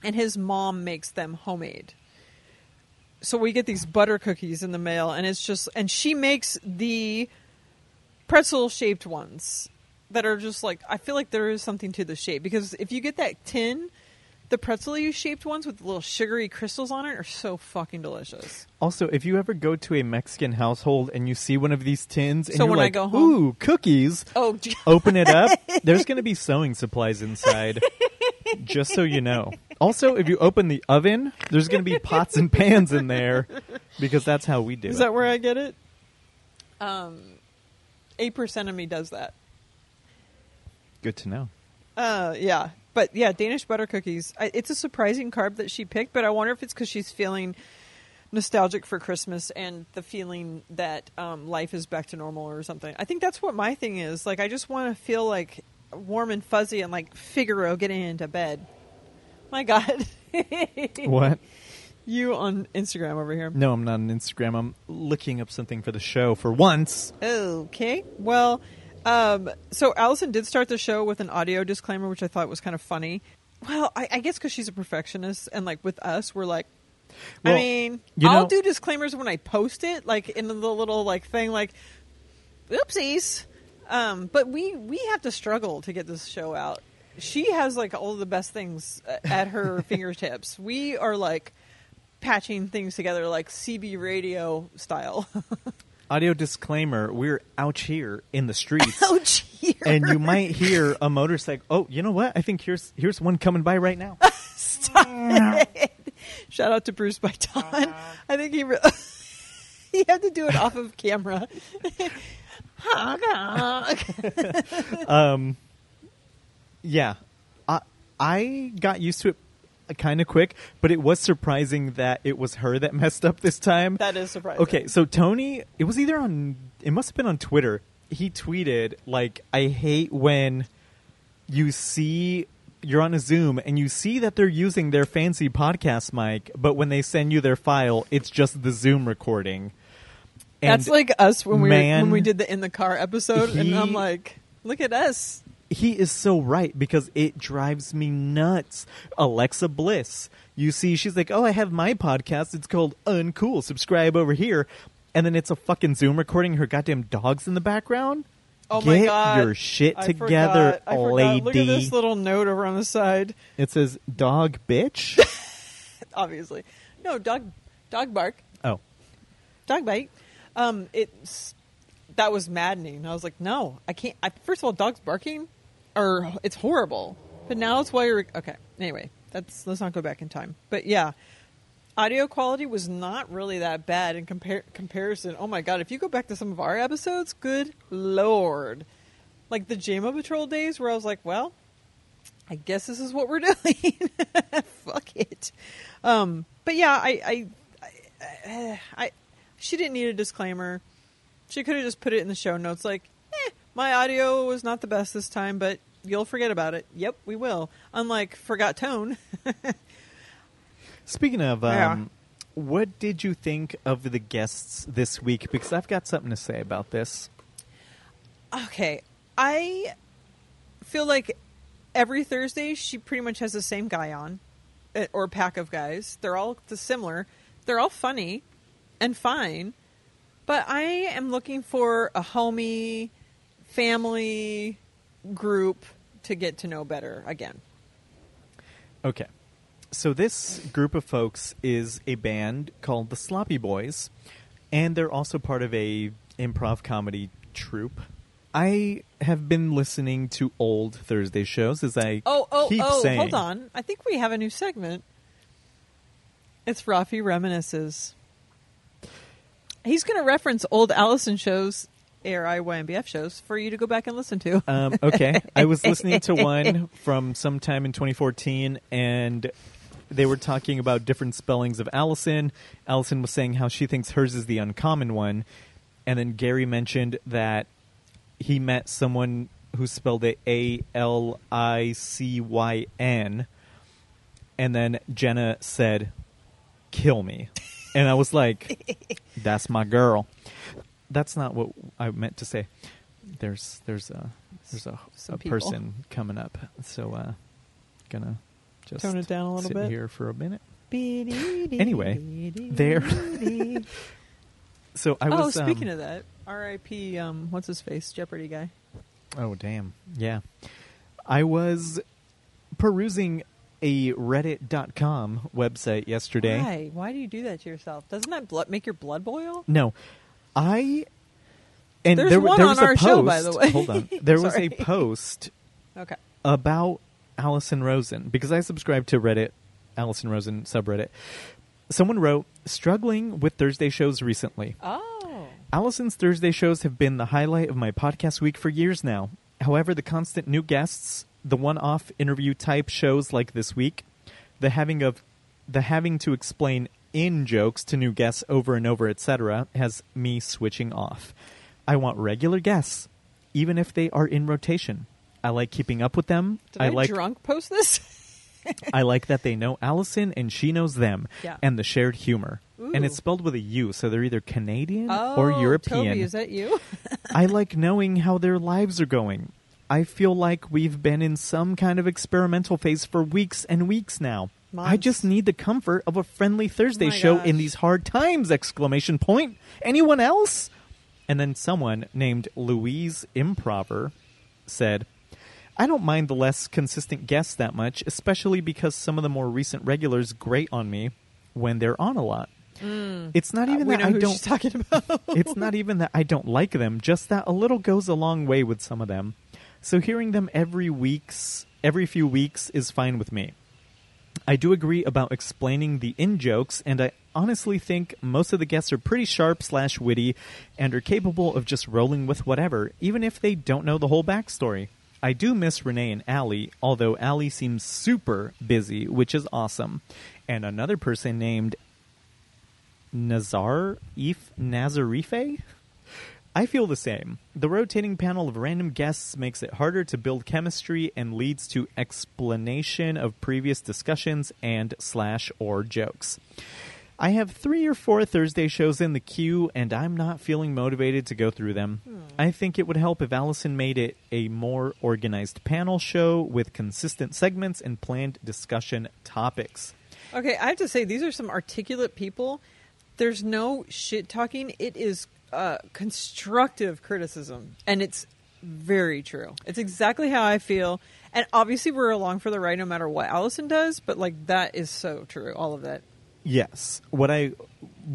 and his mom makes them homemade. So we get these butter cookies in the mail, and it's just and she makes the pretzel shaped ones that are just like I feel like there is something to the shape because if you get that tin. The pretzel shaped ones with little sugary crystals on it are so fucking delicious. Also, if you ever go to a Mexican household and you see one of these tins, and So you're when I like, go home- "Ooh, cookies!" Oh, Open it up. There's going to be sewing supplies inside. just so you know. Also, if you open the oven, there's going to be pots and pans in there because that's how we do Is it. that where I get it? Um, eight percent of me does that. Good to know. Uh, yeah, but yeah, Danish butter cookies. I, it's a surprising carb that she picked, but I wonder if it's because she's feeling nostalgic for Christmas and the feeling that um, life is back to normal or something. I think that's what my thing is. Like, I just want to feel like warm and fuzzy and like Figaro getting into bed. My God, What? You on Instagram over here. No, I'm not on Instagram. I'm looking up something for the show for once. Okay. Well, um, so Allison did start the show with an audio disclaimer, which I thought was kind of funny. Well, I, I guess because she's a perfectionist, and like with us, we're like, Well, I mean, you I'll do disclaimers when I post it, like in the little like thing, like, oopsies. Um, but we we have to struggle to get this show out. She has like all the best things at her fingertips. We are like patching things together like CB radio style. Audio disclaimer: We're out here in the streets, Ouch! Here. and you might hear a motorcycle. Oh, you know what? I think here's here's one coming by right now. Stop it. Shout out to Bruce Byton. I think he re- he had to do it off of camera. Um, yeah, I I got used to it kind of quick, but it was surprising that it was her that messed up this time. that is surprising. Okay, so Tony, it was either on, it must have been on Twitter. He tweeted like, "I hate when you see." You're on a Zoom and you see that they're using their fancy podcast mic, but when they send you their file, it's just the Zoom recording. And That's like us when we man, when we did the in the car episode, and I'm like, look at us. He is so right because it drives me nuts. Alexa Bliss, you see, she's like, "Oh, I have my podcast. It's called Uncool. Subscribe over here." And then it's a fucking Zoom recording. Her goddamn dogs in the background. Oh Get my god! your shit I together, forgot. Lady. Look at this little note over on the side. It says "dog bitch." Obviously, no dog. Dog bark. oh, Dog bite. Um, it's that was maddening. I was like, no, I can't. I, first of all, dogs barking, or it's horrible. But now it's why you're okay. Anyway, that's let's not go back in time. But yeah, audio quality was not really that bad in compar- comparison. Oh my god, if you go back to some of our episodes, good lord, like the JMO Patrol days, where I was like, well, I guess this is what we're doing. Fuck it. Um, but yeah, I, I, I, I, she didn't need a disclaimer. She could have just put it in the show notes, like, my audio was not the best this time, but you'll forget about it. Yep, we will. Unlike forgot tone. speaking of, um, Yeah. what did you think of the guests this week? Because I've got something to say about this. okay, I feel like every Thursday she pretty much has the same guy on, eh, or pack of guys. They're all similar. They're all funny and fine, but I am looking for a homie, family group to get to know better again. Okay. So this group of folks is a band called the Sloppy Boys, and they're also part of a improv comedy troupe. I have been listening to old Thursday shows as I Oh, oh, keep oh! saying. Hold on. I think we have a new segment. It's Rafi reminisces. He's going to reference old Allison shows, ARYNBF shows, for you to go back and listen to. Um, okay, I was listening to one from sometime in 2014, and they were talking about different spellings of Allison. Allison was saying how she thinks hers is the uncommon one, and then Gary mentioned that he met someone who spelled it A L I C Y N, and then Jenna said, "Kill me," and I was like, "That's my girl." That's not what I meant to say. There's there's a there's a, Some a people. person coming up, so uh, gonna just Tone it down a little sit bit. here for a minute. Anyway, there. So I oh, was. speaking um, of that, R.I.P. Um, what's his face, Jeopardy guy. Oh damn. Yeah. I was perusing a reddit.com website yesterday. Why? Why do you do that to yourself? Doesn't that blood make your blood boil? No. I and There's there, one there on was a our post, show, by the way. Hold on. There was Sorry. a post Okay. about Allison Rosen because I subscribe to Reddit, Allison Rosen subreddit. Someone wrote, struggling with Thursday shows recently. Oh. Allison's Thursday shows have been the highlight of my podcast week for years now. However, the constant new guests, the one-off interview type shows like this week, the having of the having to explain in jokes to new guests over and over, etc., has me switching off. I want regular guests, even if they are in rotation. I like keeping up with them. Did I, like drunk post this? I like that they know Allison and she knows them, Yeah. and the shared humor. And it's spelled with a U, so they're either Canadian oh, or European. Toby, is that you? I like knowing how their lives are going. I feel like we've been in some kind of experimental phase for weeks and weeks now. I just need the comfort of a friendly Thursday Oh my show gosh. in these hard times! Exclamation point. Anyone else? And then someone named Louise Improver said, I don't mind the less consistent guests that much, especially because some of the more recent regulars grate on me when they're on a lot. It's not even Uh, that I don't talking about. it's not even that I don't like them, just that a little goes a long way with some of them. So hearing them every weeks, every few weeks is fine with me. I do agree about explaining the in jokes, and I honestly think most of the guests are pretty sharp slash witty and are capable of just rolling with whatever, even if they don't know the whole backstory. I do miss Renee and Allie, although Allie seems super busy, which is awesome. And another person named Nazar If Nazarife? I feel the same. The rotating panel of random guests makes it harder to build chemistry and leads to explanation of previous discussions and slash or jokes. I have three or four Thursday shows in the queue, and I'm not feeling motivated to go through them. Hmm. I think it would help if Allison made it a more organized panel show with consistent segments and planned discussion topics. Okay, I have to say these are some articulate people. There's no shit talking. It is uh, constructive criticism, and it's very true. It's exactly how I feel. And obviously, we're along for the ride no matter what Allison does. But like that is so true. All of that. Yes. What I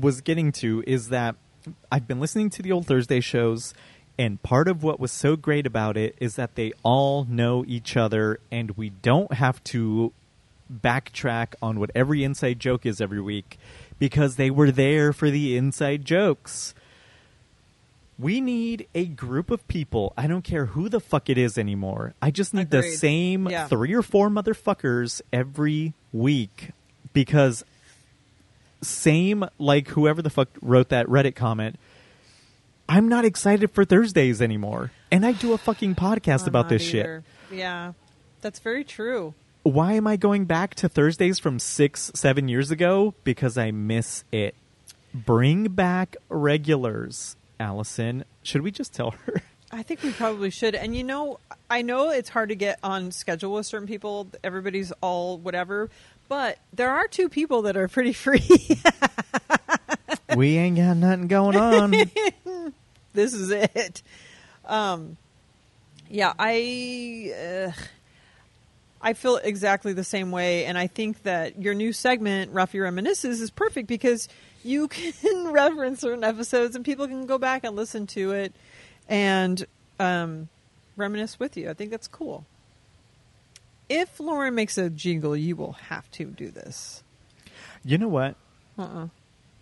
was getting to is that I've been listening to the old Thursday shows, and part of what was so great about it is that they all know each other, and we don't have to backtrack on what every inside joke is every week because they were there for the inside jokes. We need a group of people. I don't care who the fuck it is anymore. I just need the same Yeah. three or four motherfuckers every week because same like whoever the fuck wrote that Reddit comment. I'm not excited for Thursdays anymore. And I do a fucking podcast about this shit. Yeah, that's very true. Why am I going back to Thursdays from six, seven years ago? Because I miss it. Bring back regulars, Allison. Should we just tell her? I think we probably should. And you know, I know it's hard to get on schedule with certain people. Everybody's all whatever. But there are two people that are pretty free. we ain't got nothing going on. this is it. Um, yeah, I uh, I feel exactly the same way, and I think that your new segment, Ruffy Reminisces, is perfect because you can reference certain episodes, and people can go back and listen to it and um, reminisce with you. I think that's cool. If Lauren makes a jingle, you will have to do this. You know what? Uh-uh.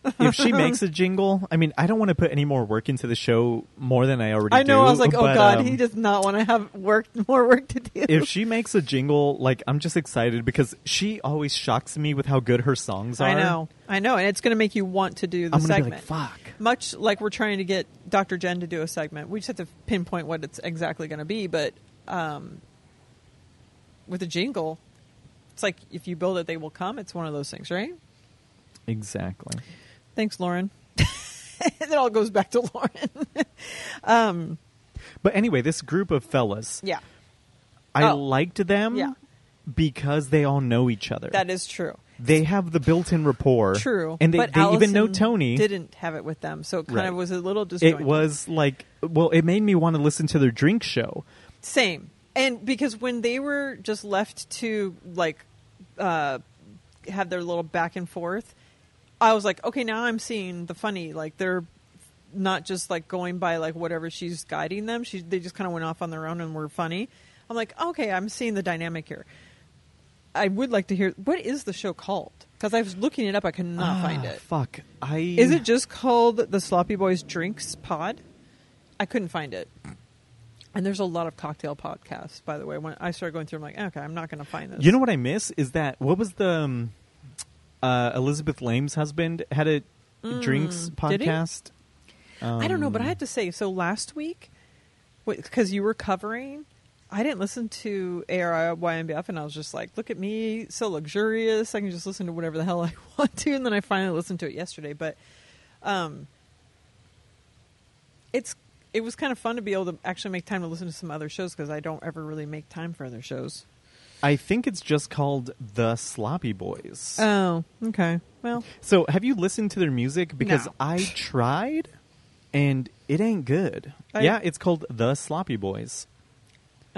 If she makes a jingle, I mean, I don't want to put any more work into the show more than I already I know. do, I was like, oh but, god, um, he does not want to have work more work to do. if she makes a jingle, like I'm just excited because she always shocks me with how good her songs are. I know, I know, and it's going to make you want to do the I'm segment. be like, fuck. Much like we're trying to get Dr. Jen to do a segment, we just have to pinpoint what it's exactly going to be. But um, with a jingle, it's like if you build it, they will come. It's one of those things, right? Exactly. Thanks, Lauren. it all goes back to Lauren. um, But anyway, this group of fellas, yeah, I Oh. liked them Yeah. because they all know each other. that is true. they have the built-in rapport. True, and they, but they even know Tony. Didn't have it with them, so it kind Right. of was a little disjointed. it was like, well, it made me want to listen to their drink show. Same. And because when they were just left to like uh have their little back and forth, I was like, okay, now I'm seeing the funny. Like they're not just like going by like whatever she's guiding them. She they just kind of went off on their own and were funny. I'm like, okay, I'm seeing the dynamic here. I would like to hear what is the show called? Because I was looking it up, I could not find Ah, it. Fuck. I Is it just called the Sloppy Boys Drinks Pod? I couldn't find it. And there's a lot of cocktail podcasts, by the way. When I started going through, I'm like, okay, I'm not going to find this. You know what I miss is that what was the um, uh, Elizabeth Laime's husband had a drinks Mm, he? podcast. I don't know, but I Um, have to say, so last week, because you were covering, I didn't listen to ARYNBF, and I was just like, look at me, so luxurious. I can just listen to whatever the hell I want to. And then I finally listened to it yesterday. But um, it's it was kind of fun to be able to actually make time to listen to some other shows because I don't ever really make time for other shows. I think it's just called the Sloppy Boys. Oh, okay. Well, so have you listened to their music? Because No. I tried, and it ain't good. I- yeah, it's called the Sloppy Boys.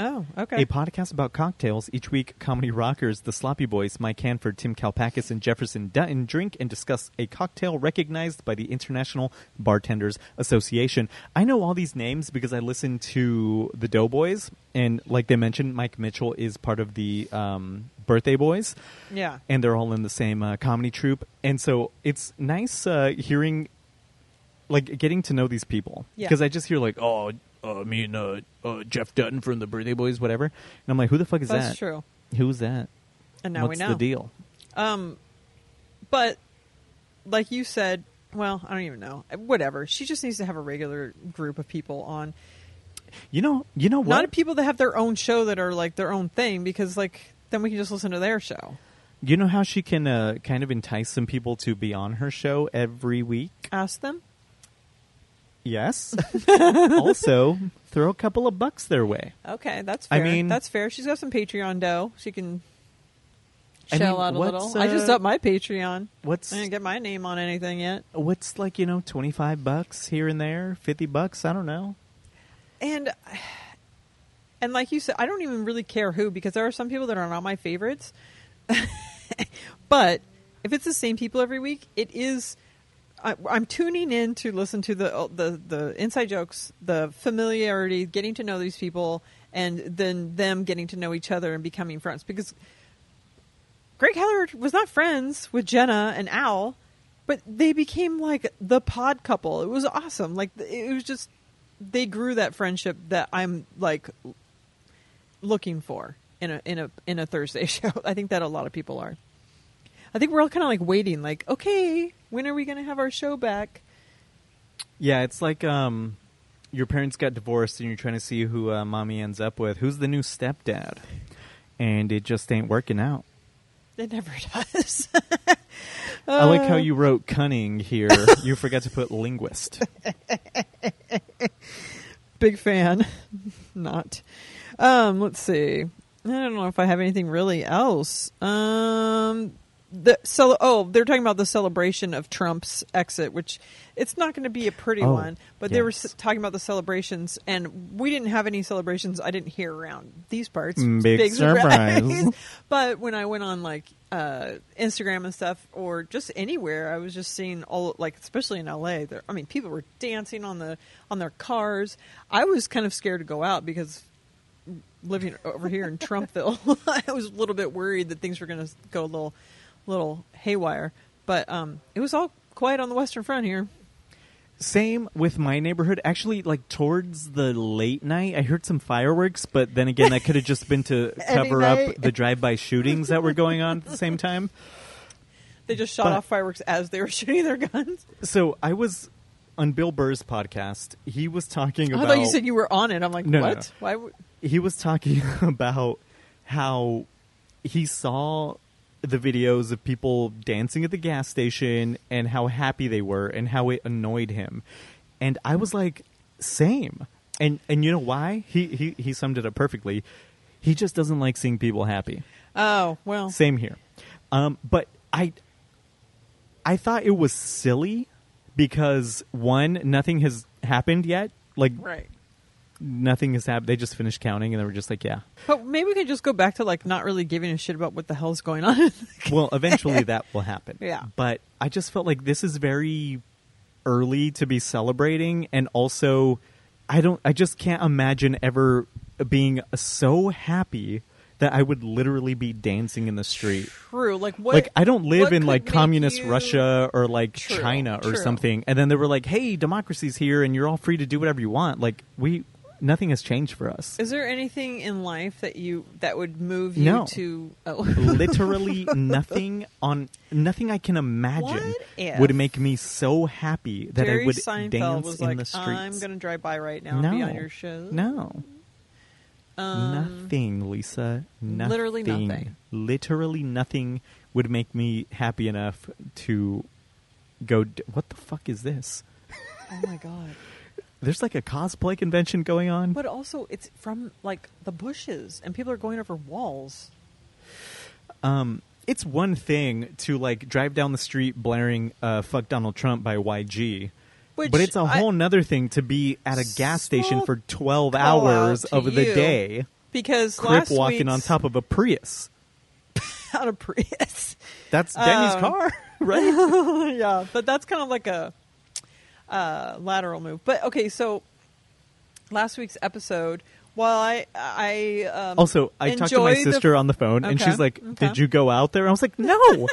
Oh, okay. A podcast about cocktails. Each week, comedy rockers, the Sloppy Boys, Mike Hanford, Tim Kalpakis, and Jefferson Dutton drink and discuss a cocktail recognized by the International Bartenders Association. I know all these names because I listen to the Doughboys, and like they mentioned, Mike Mitchell is part of the um, Birthday Boys, yeah. and they're all in the same uh, comedy troupe. And so it's nice uh, hearing, like, getting to know these people Yeah. because I just hear like, oh, uh, me and uh, uh, Jeff Dutton from the Birthday Boys, whatever. And I'm like, who the fuck is that? That's that? true. Who's that? And now What's we know. the deal? Um, but like you said, well, I don't even know. Whatever. She just needs to have a regular group of people on. You know, you know what? Not people that have their own show that are like their own thing, because like then we can just listen to their show. You know how she can uh, kind of entice some people to be on her show every week? Ask them. Yes. also, throw a couple of bucks their way. Okay, that's I fair. mean- that's fair. She's got some Patreon dough. She can I shell mean, out a what's, little. I just uh, upped my Patreon. What's I didn't get my name on anything yet. what's like you know twenty five bucks here and there, fifty bucks? I don't know. And and like you said, I don't even really care who because there are some people that are not my favorites. but if it's the same people every week, it is. I, I'm tuning in to listen to the uh, the the inside jokes, the familiarity, getting to know these people, and then them getting to know each other and becoming friends. Because Greg Heller was not friends with Jenna and Al, but they became like the pod couple. It was awesome. Like it was just they grew that friendship that I'm like looking for in a in a in a Thursday show. I think that a lot of people are. I think we're all kind of like waiting, like, okay, when are we going to have our show back? Yeah, it's like um, your parents got divorced and you're trying to see who uh, mommy ends up with. Who's the new stepdad? And it just ain't working out. It never does. I like Uh. how you wrote cunning here. you forgot to put linguist. Big fan. Not. Um, let's see. I don't know if I have anything really else. Um, the cel- oh, they're talking about the celebration of Trump's exit, which it's not going to be a pretty Oh, one. But they were talking about the celebrations, and we didn't have any celebrations. I didn't hear around these parts. Mm, big surprise. but when I went on like uh, Instagram and stuff, or just anywhere, I was just seeing all like, especially in LA. There, I mean, people were dancing on the on their cars. I was kind of scared to go out because living over here in Trumpville, I was a little bit worried that things were going to go a little little haywire. But um, it was all quiet on the Western Front here. Same with my neighborhood. Actually, like towards the late night, I heard some fireworks, but then again, that could have just been to cover up the drive-by shootings that were going on at the same time. They just shot But- off fireworks as they were shooting their guns. So I was on Bill Burr's podcast. He was talking about. I thought you said you were on it. I'm like, No, what? no. Why? Would- he was talking about how he saw the videos of people dancing at the gas station and how happy they were and how it annoyed him. And I was like, same. And and you know why? He he he summed it up perfectly. He just doesn't like seeing people happy. Oh well. Same here. Um, but I I thought it was silly because one, nothing has happened yet. Like Right. Nothing has happened. They just finished counting and they were just like, yeah. But maybe we could just go back to like not really giving a shit about what the hell's going on. Well, eventually that will happen. Yeah. But I just felt like this is very early to be celebrating and also I don't I just can't imagine ever being so happy that I would literally be dancing in the street. True. Like what? like I don't live in like communist you- Russia or like True, China or true. something. And then they were like, "Hey, democracy's here and you're all free to do whatever you want." Like we nothing has changed for us. Is there anything in life that you that would move you No. to? Oh. Literally nothing on nothing I can imagine What if would make me so happy that Jerry I would Seinfeld dance was in like, the streets. "I'm going to drive by right now no, and be on your show." No. Um, nothing, Lisa. Nothing. literally nothing. Literally nothing would make me happy enough to go. D- what the fuck is this? Oh my god! There's like a cosplay convention going on. But also, it's from like the bushes, and people are going over walls. Um, it's one thing to like drive down the street blaring uh, "fuck Donald Trump" by YG, Which but it's a whole nother thing to be at a gas station for twelve hours of the you. day, because crip last walking on top of a Prius. out of Prius. That's Demi's Um, car, right? yeah, but that's kind of like a uh, lateral move. But okay, so last week's episode, while I I um, Also, I talked to my enjoyed the- sister on the phone, and she's like, okay. "Did you go out there?" I was like, "No.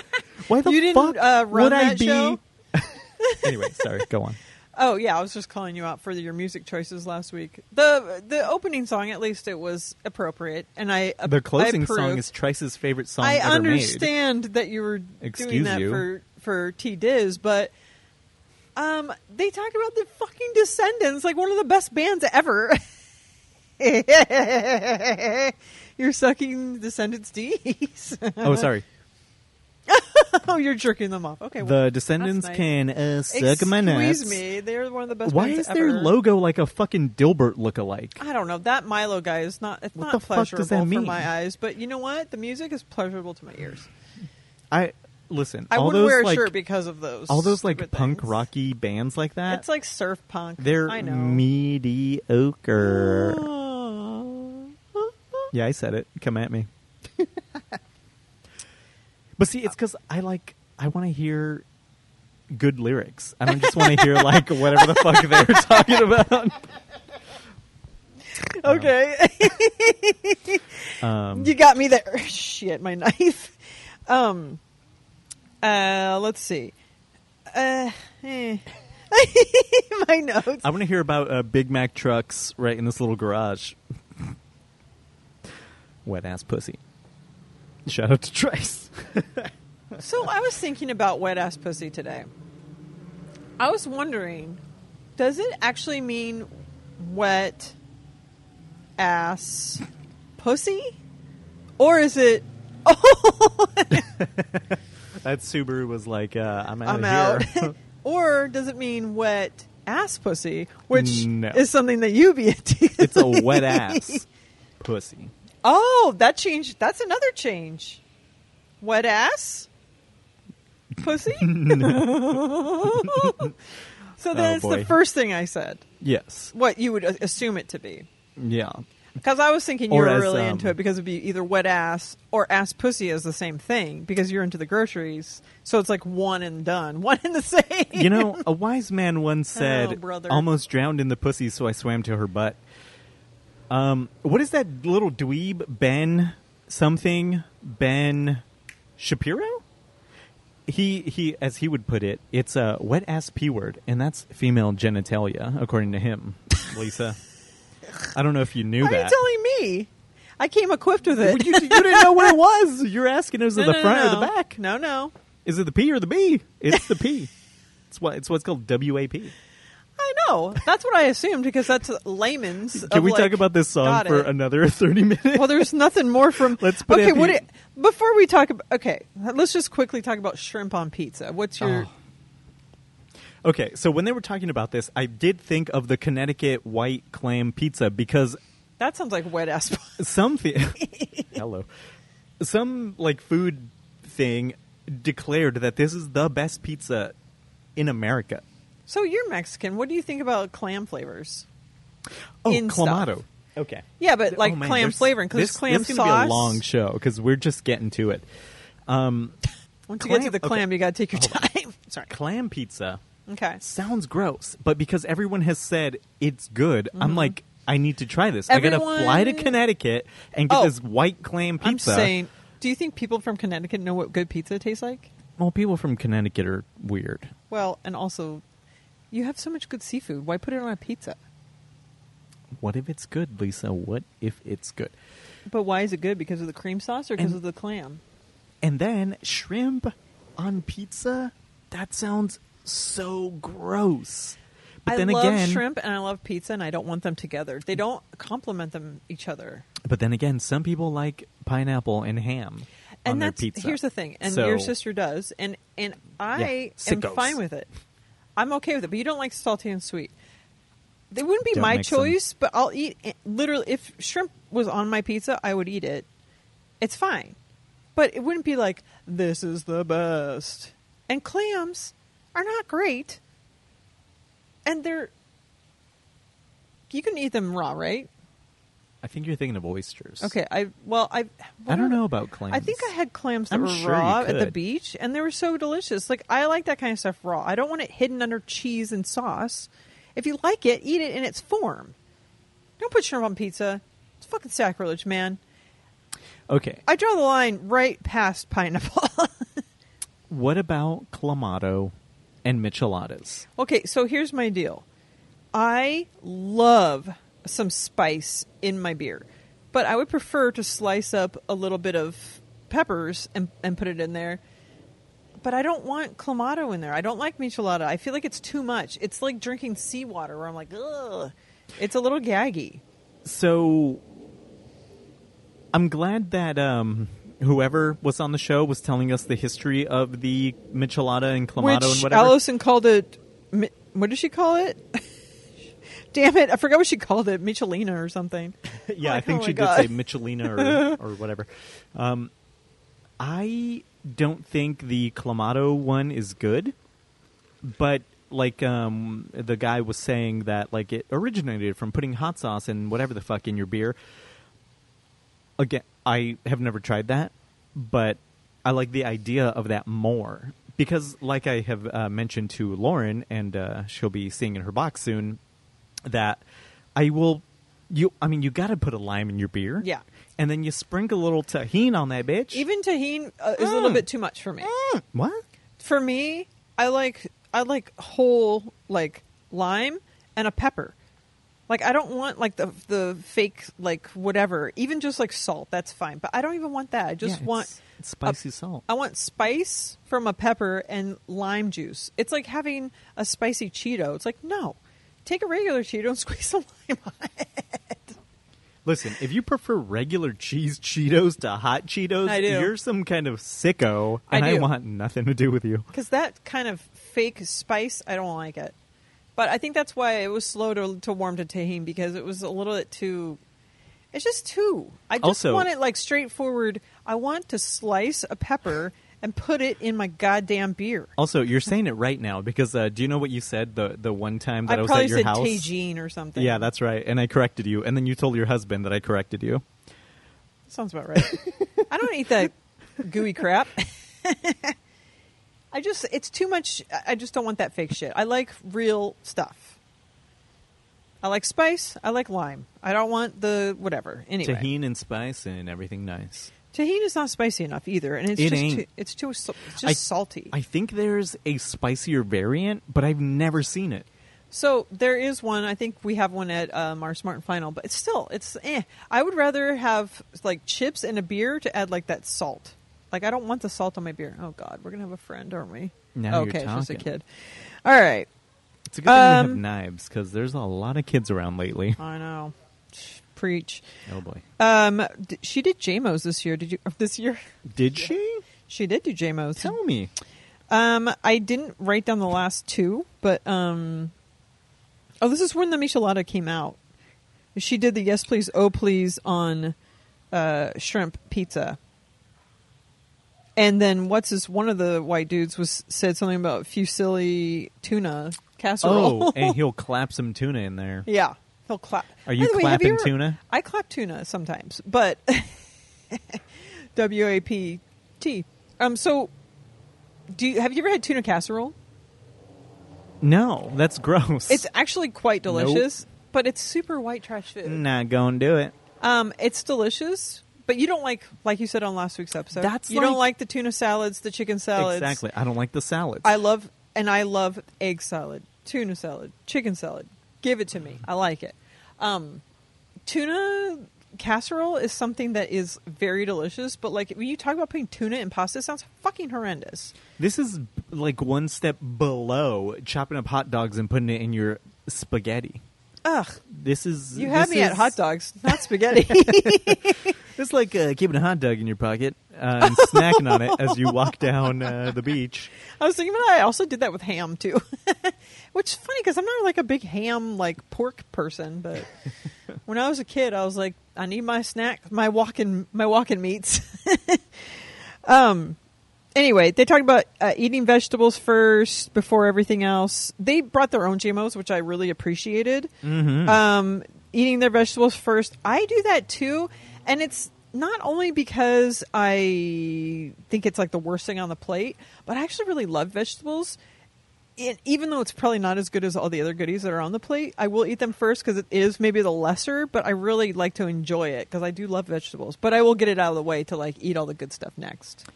Why the You fuck uh, would I be?" anyway, sorry. Go on. Oh yeah, I was just calling you out for your music choices last week. the The opening song, at least, it was appropriate, and I the closing I song is Trice's favorite song I understand that you were doing that you. for for T Diz, but um, they talked about the fucking Descendants, like one of the best bands ever. You're sucking Descendants D's. Oh, sorry. oh, you're jerking them off. Okay. well, the Descendants nice. can uh, suck my nuts. Excuse me. They're one of the best. Why is their ever. logo like a fucking Dilbert lookalike? I don't know. That Milo guy is not. It's What not the fuck pleasurable does that for my eyes. But you know what? The music is pleasurable to my ears. I listen. I all wouldn't those wear a like shirt because of those. all those like punk things. rocky bands like that. It's like surf punk. they're I know. mediocre. Yeah, I said it. Come at me. but see, it's because I like. I want to hear good lyrics. I don't just want to hear like whatever the fuck they're talking about. Okay. Um, You got me there. Shit, my knife. Um. Uh. Let's see. Uh. eh. my notes. I want to hear about uh, Big Mac trucks right in this little garage. Wet ass pussy. Shout out to Trice. So I was thinking about wet ass pussy today. I was wondering, does it actually mean wet ass pussy, or is it? Oh, that Subaru was like, uh, I'm out I'm of out. here. or does it mean wet ass pussy, which No. is something that you be into? it's a wet ass pussy. Oh, that changed. That's another change. Wet ass pussy. so that's Oh, boy. the first thing I said. Yes. What you would a- assume it to be. Yeah. Because I was thinking you Or were as, really um, into it because it'd be either wet ass or ass pussy is the same thing because you're into the groceries. So it's like one and done, one and the same. You know, a wise man once said, Oh, brother. almost drowned in the pussy, so I swam to her butt. Um, what is that little dweeb, Ben something? Ben Shapiro? He, he, as he would put it, it's a wet ass P word, and that's female genitalia, according to him, Lisa. I don't know if you knew Why are you that. telling me? I came equipped with it. you, you didn't know what it was. You're asking, is it No, the no, front no, or the back? No, no. Is it the P or the B? It's the P. It's what it's what's called WAP. I know. That's what I assumed because that's layman's. Can we like, talk about this song for it. another thirty minutes? Well, there's nothing more from. Let's put okay. it- What? It, before we talk about okay, let's just quickly talk about shrimp on pizza. What's your? Oh. Okay, so when they were talking about this, I did think of the Connecticut white clam pizza because That sounds like wet ass. some thi- hello, some like food thing declared that this is the best pizza in America. so you're Mexican. What do you think about clam flavors? Oh, In clamato. stuff. Okay. Yeah, but like Oh, man, clam there's- flavoring because this, clam this is gonna sauce. be a long show because we're just getting to it. Um, Once you get to clam- the clam, okay. you got to take your Hold time. Sorry. clam pizza Okay. sounds gross, but because everyone has said it's good, I'm like, I need to try this. I gotta Mm-hmm. Fly to Connecticut and get Oh. this white clam pizza. I'm saying, do you think people from Connecticut know what good pizza tastes like? well, people from Connecticut are weird. Well, and also, you have so much good seafood. Why put it on a pizza? What if it's good, Lisa? What if it's good? But why is it good? Because of the cream sauce or because And- of the clam? And then shrimp on pizza? That sounds so gross. But I then love again, shrimp and I love pizza, and I don't want them together. They don't complement them each other. but then again, some people like pineapple and ham And on their that's pizza. here's the thing, and So- your sister does, and and I Yeah, am fine with it. I'm okay with it, but you don't like salty and sweet. They wouldn't be Don't my choice, but I'll eat. It. Literally, if shrimp was on my pizza, I would eat it. It's fine, but it wouldn't be like this is the best. And clams are not great, and they're. You can eat them raw, right? I think you're thinking of oysters. Okay, I well, I I don't know about clams. I think I had clams that I'm were sure you raw at the could. beach, and they were so delicious. Like I like that kind of stuff raw. I don't want it hidden under cheese and sauce. If you like it, eat it in its form. Don't put shrimp on pizza. It's fucking sacrilege, man. Okay. I draw the line right past pineapple. What about clamato and micheladas? okay, so here's my deal. I love some spice in my beer, but I would prefer to slice up a little bit of peppers and, and put it in there. But I don't want clamato in there. I don't like michelada. I feel like it's too much. It's like drinking seawater where I'm like, ugh. It's a little gaggy. So I'm glad that um whoever was on the show was telling us the history of the michelada and clamato Which and whatever. Allison called it. mi- What did she call it? Damn it! I forgot what she called it. Michelina or something. yeah, I Like, think oh she my did God. say Michelina or, or whatever. Um, I don't think the Clamato one is good, but like um, the guy was saying that like it originated from putting hot sauce and whatever the fuck in your beer. Again, I have never tried that, but I like the idea of that more because, like I have uh, mentioned to Lauren, and uh, she'll be seeing in her box soon, that I will. You, I mean, you got to put a lime in your beer, Yeah. and then you sprinkle a little tahini on that bitch. Even tahine uh, is a little Mm. bit too much for me. what? For me, I like I like whole like lime and a pepper. Like I don't want like the the fake like whatever. Even just like salt, that's fine. But I don't even want that. I just Yeah, want it's- it's spicy a- salt. I want spice from a pepper and lime juice. It's like having a spicy Cheeto. It's like no, take a regular Cheeto and squeeze some lime on it. Listen, if you prefer regular cheese Cheetos to hot Cheetos, I you're some kind of sicko, and I, do. want nothing to do with you. because that kind of fake spice, I don't like it. But I think that's why it was slow to to warm to tahine because it was a little bit too. It's just too. I just Also- want it like straightforward. I want to slice a pepper and put it in my goddamn beer. Also, you're saying it right now because uh, do you know what you said the the one time that I, I was probably at your said house? Tajine or something. Yeah, that's right. And I corrected you, and then you told your husband that I corrected you. sounds about right. I don't eat that gooey crap. I just it's too much. I just don't want that fake shit. I like real stuff. I like spice. I like lime. I don't want the whatever. Anyway, Tahini and spice and everything nice. Tahini is not spicy enough either, and it's It just ain't. too, it's too it's just I- salty. I think there's a spicier variant, but I've never seen it. so there is one. I think we have one at um, our Smart and Final, but it's still it's. Eh. I would rather have like chips and a beer to add like that salt. Like I don't want the salt on my beer. Oh God, we're gonna have a friend, aren't we? Now you're okay, it's just a kid. All right, It's a good thing we have Um, knives because there's a lot of kids around lately. I know. Preach. Oh boy, Um, d- she did JMOs this year. Did you this year? did she? She did do JMOs. Tell me. Um, I didn't write down the last two, but um, oh, this is when the Michelada came out. She did the yes please, oh please on uh, shrimp pizza, and then what's this? One of the white dudes was said something about fusilli tuna casserole. Oh, and he'll clap some tuna in there. yeah, he'll clap. Are you By the way, have clapping ever- tuna? I clap tuna sometimes, but W A P T. Um, so do you have you ever had tuna casserole? No, that's gross. It's actually quite delicious, but it's super white trash food. not gonna do it. Um, it's delicious, but you don't like, like you said on last week's episode. That's you don't like- the tuna salads, the chicken salads. Exactly. I don't like the salads. I love, and I love egg salad, tuna salad, chicken salad. Give it to me. I like it. Um, tuna casserole is something that is very delicious, but like when you talk about putting tuna in pasta, it sounds fucking horrendous. This is like one step below chopping up hot dogs and putting it in your spaghetti. Ugh, This is you had me at hot dogs, not spaghetti. It's like uh, keeping a hot dog in your pocket uh, and snacking on it as you walk down uh, the beach. I was thinking, I also did that with ham too, which is funny because I'm not like a big ham like pork person. But when I was a kid, I was like, I need my snack, my walking, my walking meats. um. Anyway, they talked about uh, eating vegetables first before everything else. They brought their own GMOs, which I really appreciated. Mm-hmm. Um, eating their vegetables first. I do that too, and it's not only because I think it's like the worst thing on the plate, but I actually really love vegetables. It, even though it's probably not as good as all the other goodies that are on the plate, I will eat them first because it is maybe the lesser. But I really like to enjoy it because I do love vegetables. But I will get it out of the way to like eat all the good stuff next.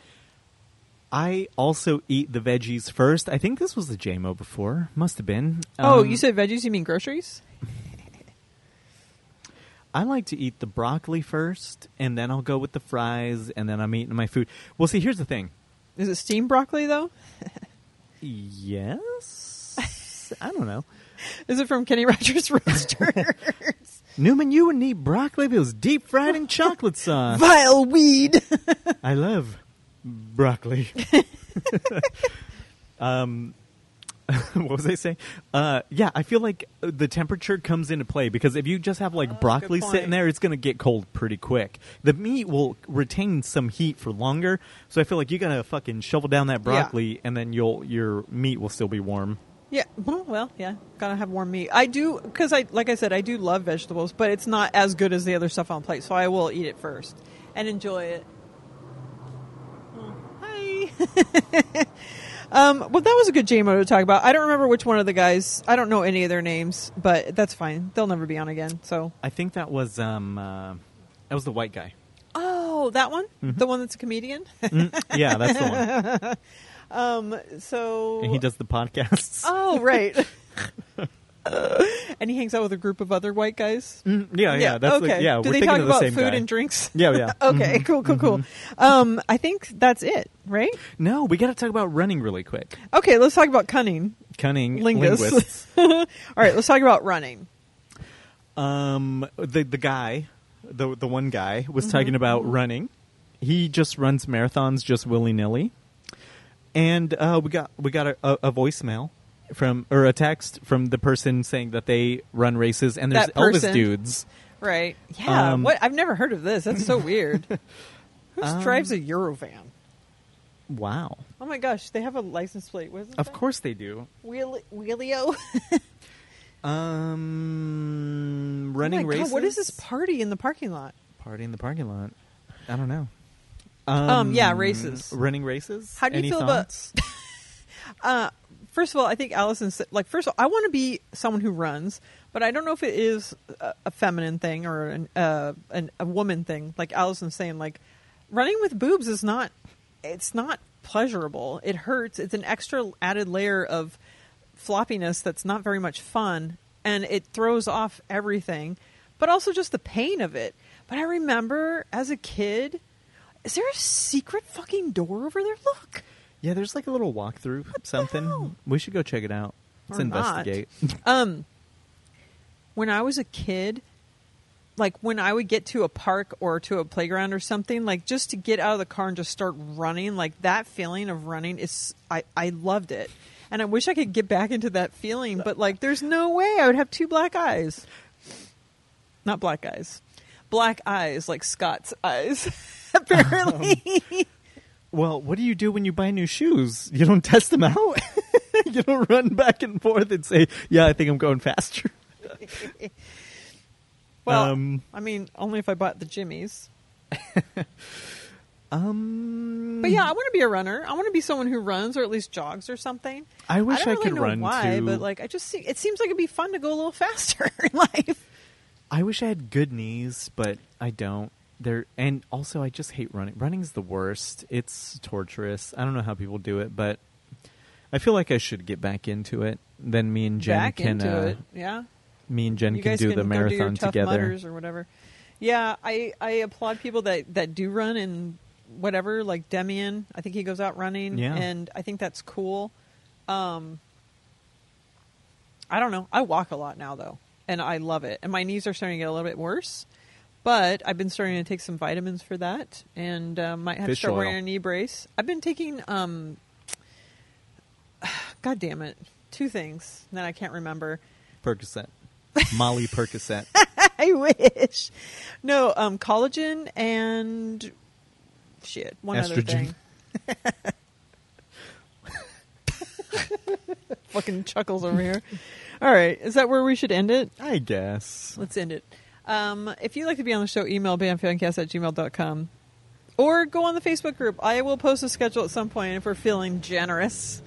I also eat the veggies first. I think this was the JMO before. Must have been. oh, Um, you said veggies? You mean groceries? I like to eat the broccoli first, and then I'll go with the fries, and then I'm eating my food. Well, see, here's the thing. Is it steamed broccoli though? Yes. I don't know. Is it from Kenny Rogers Roasters? Newman, you wouldn't eat broccoli if it was deep fried in chocolate sauce. Vile weed. I love broccoli. um, what was I saying? Uh, yeah, I feel like the temperature comes into play because if you just have like Oh, broccoli sitting there, it's going to get cold pretty quick. The meat will retain some heat for longer, so I feel like you got to fucking shovel down that broccoli, and then you'll your meat will still be warm. Yeah, well, well, yeah, gotta have warm meat. I do because I, like I said, I do love vegetables, but it's not as good as the other stuff on plate. So I will eat it first and enjoy it. Oh, hi. um, well, that was a good JMO to talk about. I don't remember which one of the guys. I don't know any of their names, but that's fine. They'll never be on again. So, I think that was um, uh, that was the white guy. oh, that one, the one that's a comedian. Mm, yeah, that's the one, um, so and he does the podcasts. Oh, right. and he hangs out with a group of other white guys. Mm, yeah, yeah, that's okay. the, yeah. Do they talk the about food guy. and drinks? Yeah, yeah. okay, cool, cool, cool. Um, I think that's it, right? No, we got to talk about running really quick. Okay, let's talk about cunning Cunning linguists. linguists. All right, let's talk about running. Um, the the guy, the the one guy was Mm-hmm, talking about running. He just runs marathons just willy nilly, and uh, we got we got a, a, a voicemail from or a text from the person saying that they run races and there's That Elvis person. dudes. Right? Yeah. Um, what? I've never heard of this. That's so weird. Who Um, drives a Eurovan? Wow, Oh my gosh, they have a license plate. What is it? of course they do. Wheelie, Wheelio. Um, oh running my God, races. what is this party in the parking lot? party in the parking lot? I don't know. Um, yeah, races. Running races. How do you Any feel about- thoughts? Uh, first of all, I think Allison said, like, first of all, I want to be someone who runs, but I don't know if it is a, a feminine thing or an, uh, an, a woman thing. Like Allison's saying, like, running with boobs is not, it's not pleasurable. It hurts. It's an extra added layer of floppiness that's not very much fun, and it throws off everything, but also just the pain of it. But I remember as a kid, is there a secret fucking door over there? Look. Yeah, there's like a little walkthrough, something. We should go check it out. Let's Or not. investigate. Um, when I was a kid, like when I would get to a park or to a playground or something, like just to get out of the car and just start running, like that feeling of running is, I, I loved it. And I wish I could get back into that feeling, but like there's no way I would have two black eyes. Not black eyes. Black eyes, like Scott's eyes, apparently. Well, what do you do when you buy new shoes? You don't test them out. you don't run back and forth and say, "Yeah, I think I'm going faster." well, Um, I mean, only if I bought the Jimmies. Um, But yeah, I want to be a runner. I want to be someone who runs or at least jogs or something. I wish I, don't I really could know run why, too. but like I just see it seems like it'd be fun to go a little faster in life. I wish I had good knees, but I don't. They're and also I just hate running. Running's the worst. It's torturous. I don't know how people do it, but I feel like I should get back into it. Then me and Jen Back can into uh, it, yeah. me and Jen you can do can the do marathon tough together. or whatever. Yeah, I I applaud people that that do run and whatever. Like Demian, I think he goes out running, Yeah. and I think that's cool. Um, I don't know. I walk a lot now though, and I love it. And my knees are starting to get a little bit worse, but I've been starting to take some vitamins for that, and uh, might have Fish to start oil. wearing a knee brace. I've been taking um, God damn it, two things that I can't remember. Percocet, Molly Percocet. I wish. No, um, collagen and shit. One other thing. Fucking chuckles over here. All right, is that where we should end it? I guess. Let's end it. Um, if you'd like to be on the show, email bandfancast at gmail.com. Or go on the Facebook group. I will post a schedule at some point if we're feeling generous.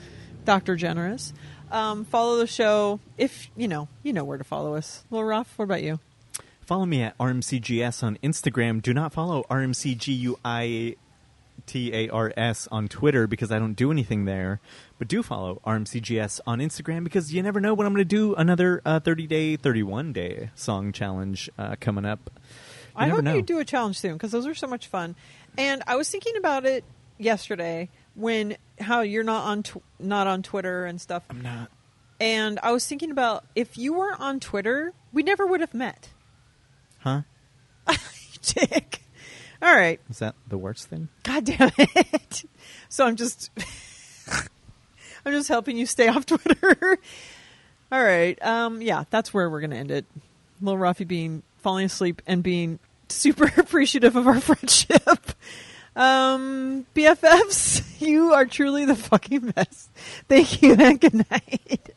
Dr. Generous. Um, follow the show. If, you know, you know where to follow us. Lil Ruff, what about you? Follow me at RMCGS on Instagram. Do not follow RMCGUITARS on Twitter because I don't do anything there. But do follow RMCGS on Instagram because you never know when I'm going to do another uh, 30 day, 31 day song challenge uh, coming up. You I never hope know. you do a challenge soon because those are so much fun. And I was thinking about it yesterday when how you're not on tw- not on Twitter and stuff. I'm not. And I was thinking about if you were on Twitter, we never would have met. Huh? Dick. All right. Is that the worst thing? God damn it. So I'm just I'm just helping you stay off Twitter. All right. Um yeah, that's where we're gonna end it. Little Ruffy being falling asleep and being super appreciative of our friendship. Um BFFs, you are truly the fucking best. Thank you and good night.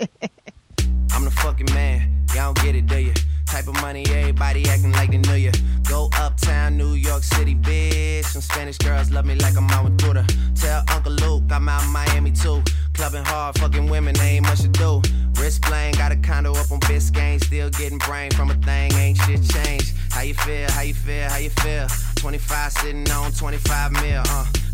I'm the fucking man. Y'all don't get it, do you? Type of money, everybody acting like they knew you. Go uptown, New York City, bitch. Some Spanish girls love me like I'm out with Twitter. Tell Uncle Luke I'm out in Miami too. Clubbing hard, fucking women, ain't much to do. Wrist playing, got a condo up on Biscayne. Still getting brain from a thing, ain't shit changed. How you feel, how you feel, how you feel? 25 sitting on 25 mil, uh.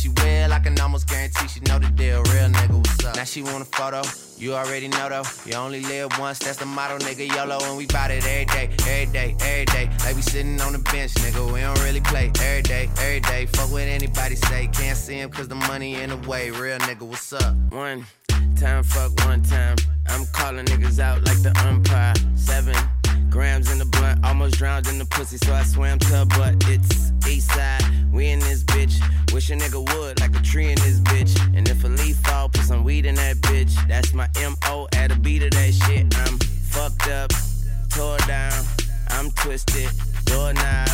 she will. I can almost guarantee she know the deal. Real nigga, what's up? Now she want a photo. You already know though. You only live once, that's the motto, nigga. YOLO, and we bout it every day, every day, every day. Like we sitting on the bench, nigga. We don't really play every day, every day. Fuck what anybody say. Can't see him cause the money in the way. Real nigga, what's up? One time, fuck one time. I'm calling niggas out like the umpire. Seven grams in the blunt, almost drowned in the pussy, so I swam to her butt. It's east side, we in this bitch. Wish a nigga would, like a tree in this bitch. And if a leaf fall, put some weed in that bitch. That's my MO at a beat of that shit. I'm fucked up, tore down, I'm twisted, doorknob,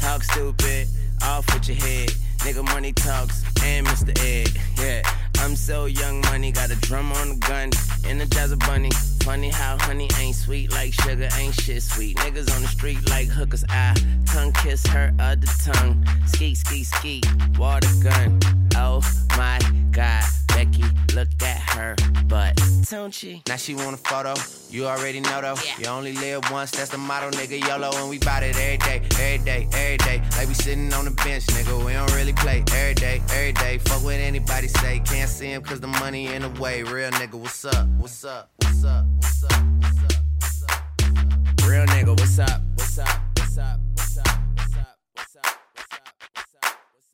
talk stupid, off with your head. Nigga money talks and Mr. Ed, yeah. I'm so young money, got a drum on the gun, energizer bunny. Funny how honey ain't sweet like sugar, ain't shit sweet. Niggas on the street like hookers, I tongue kiss her other tongue. Ski, ski, ski, water gun. Oh my god, Becky, look at her butt. Don't she? Now she want a photo, you already know though. You only live once, that's the motto, nigga. YOLO, and we bout it every day, every day, every day. Like we sitting on the bench, nigga. We don't really play every day, every day. Fuck what anybody say, can't see him cause the money in the way. Real nigga, what's up? What's up? What's up? What's up? What's up? What's up? Real nigga. What's up? What's up? What's up?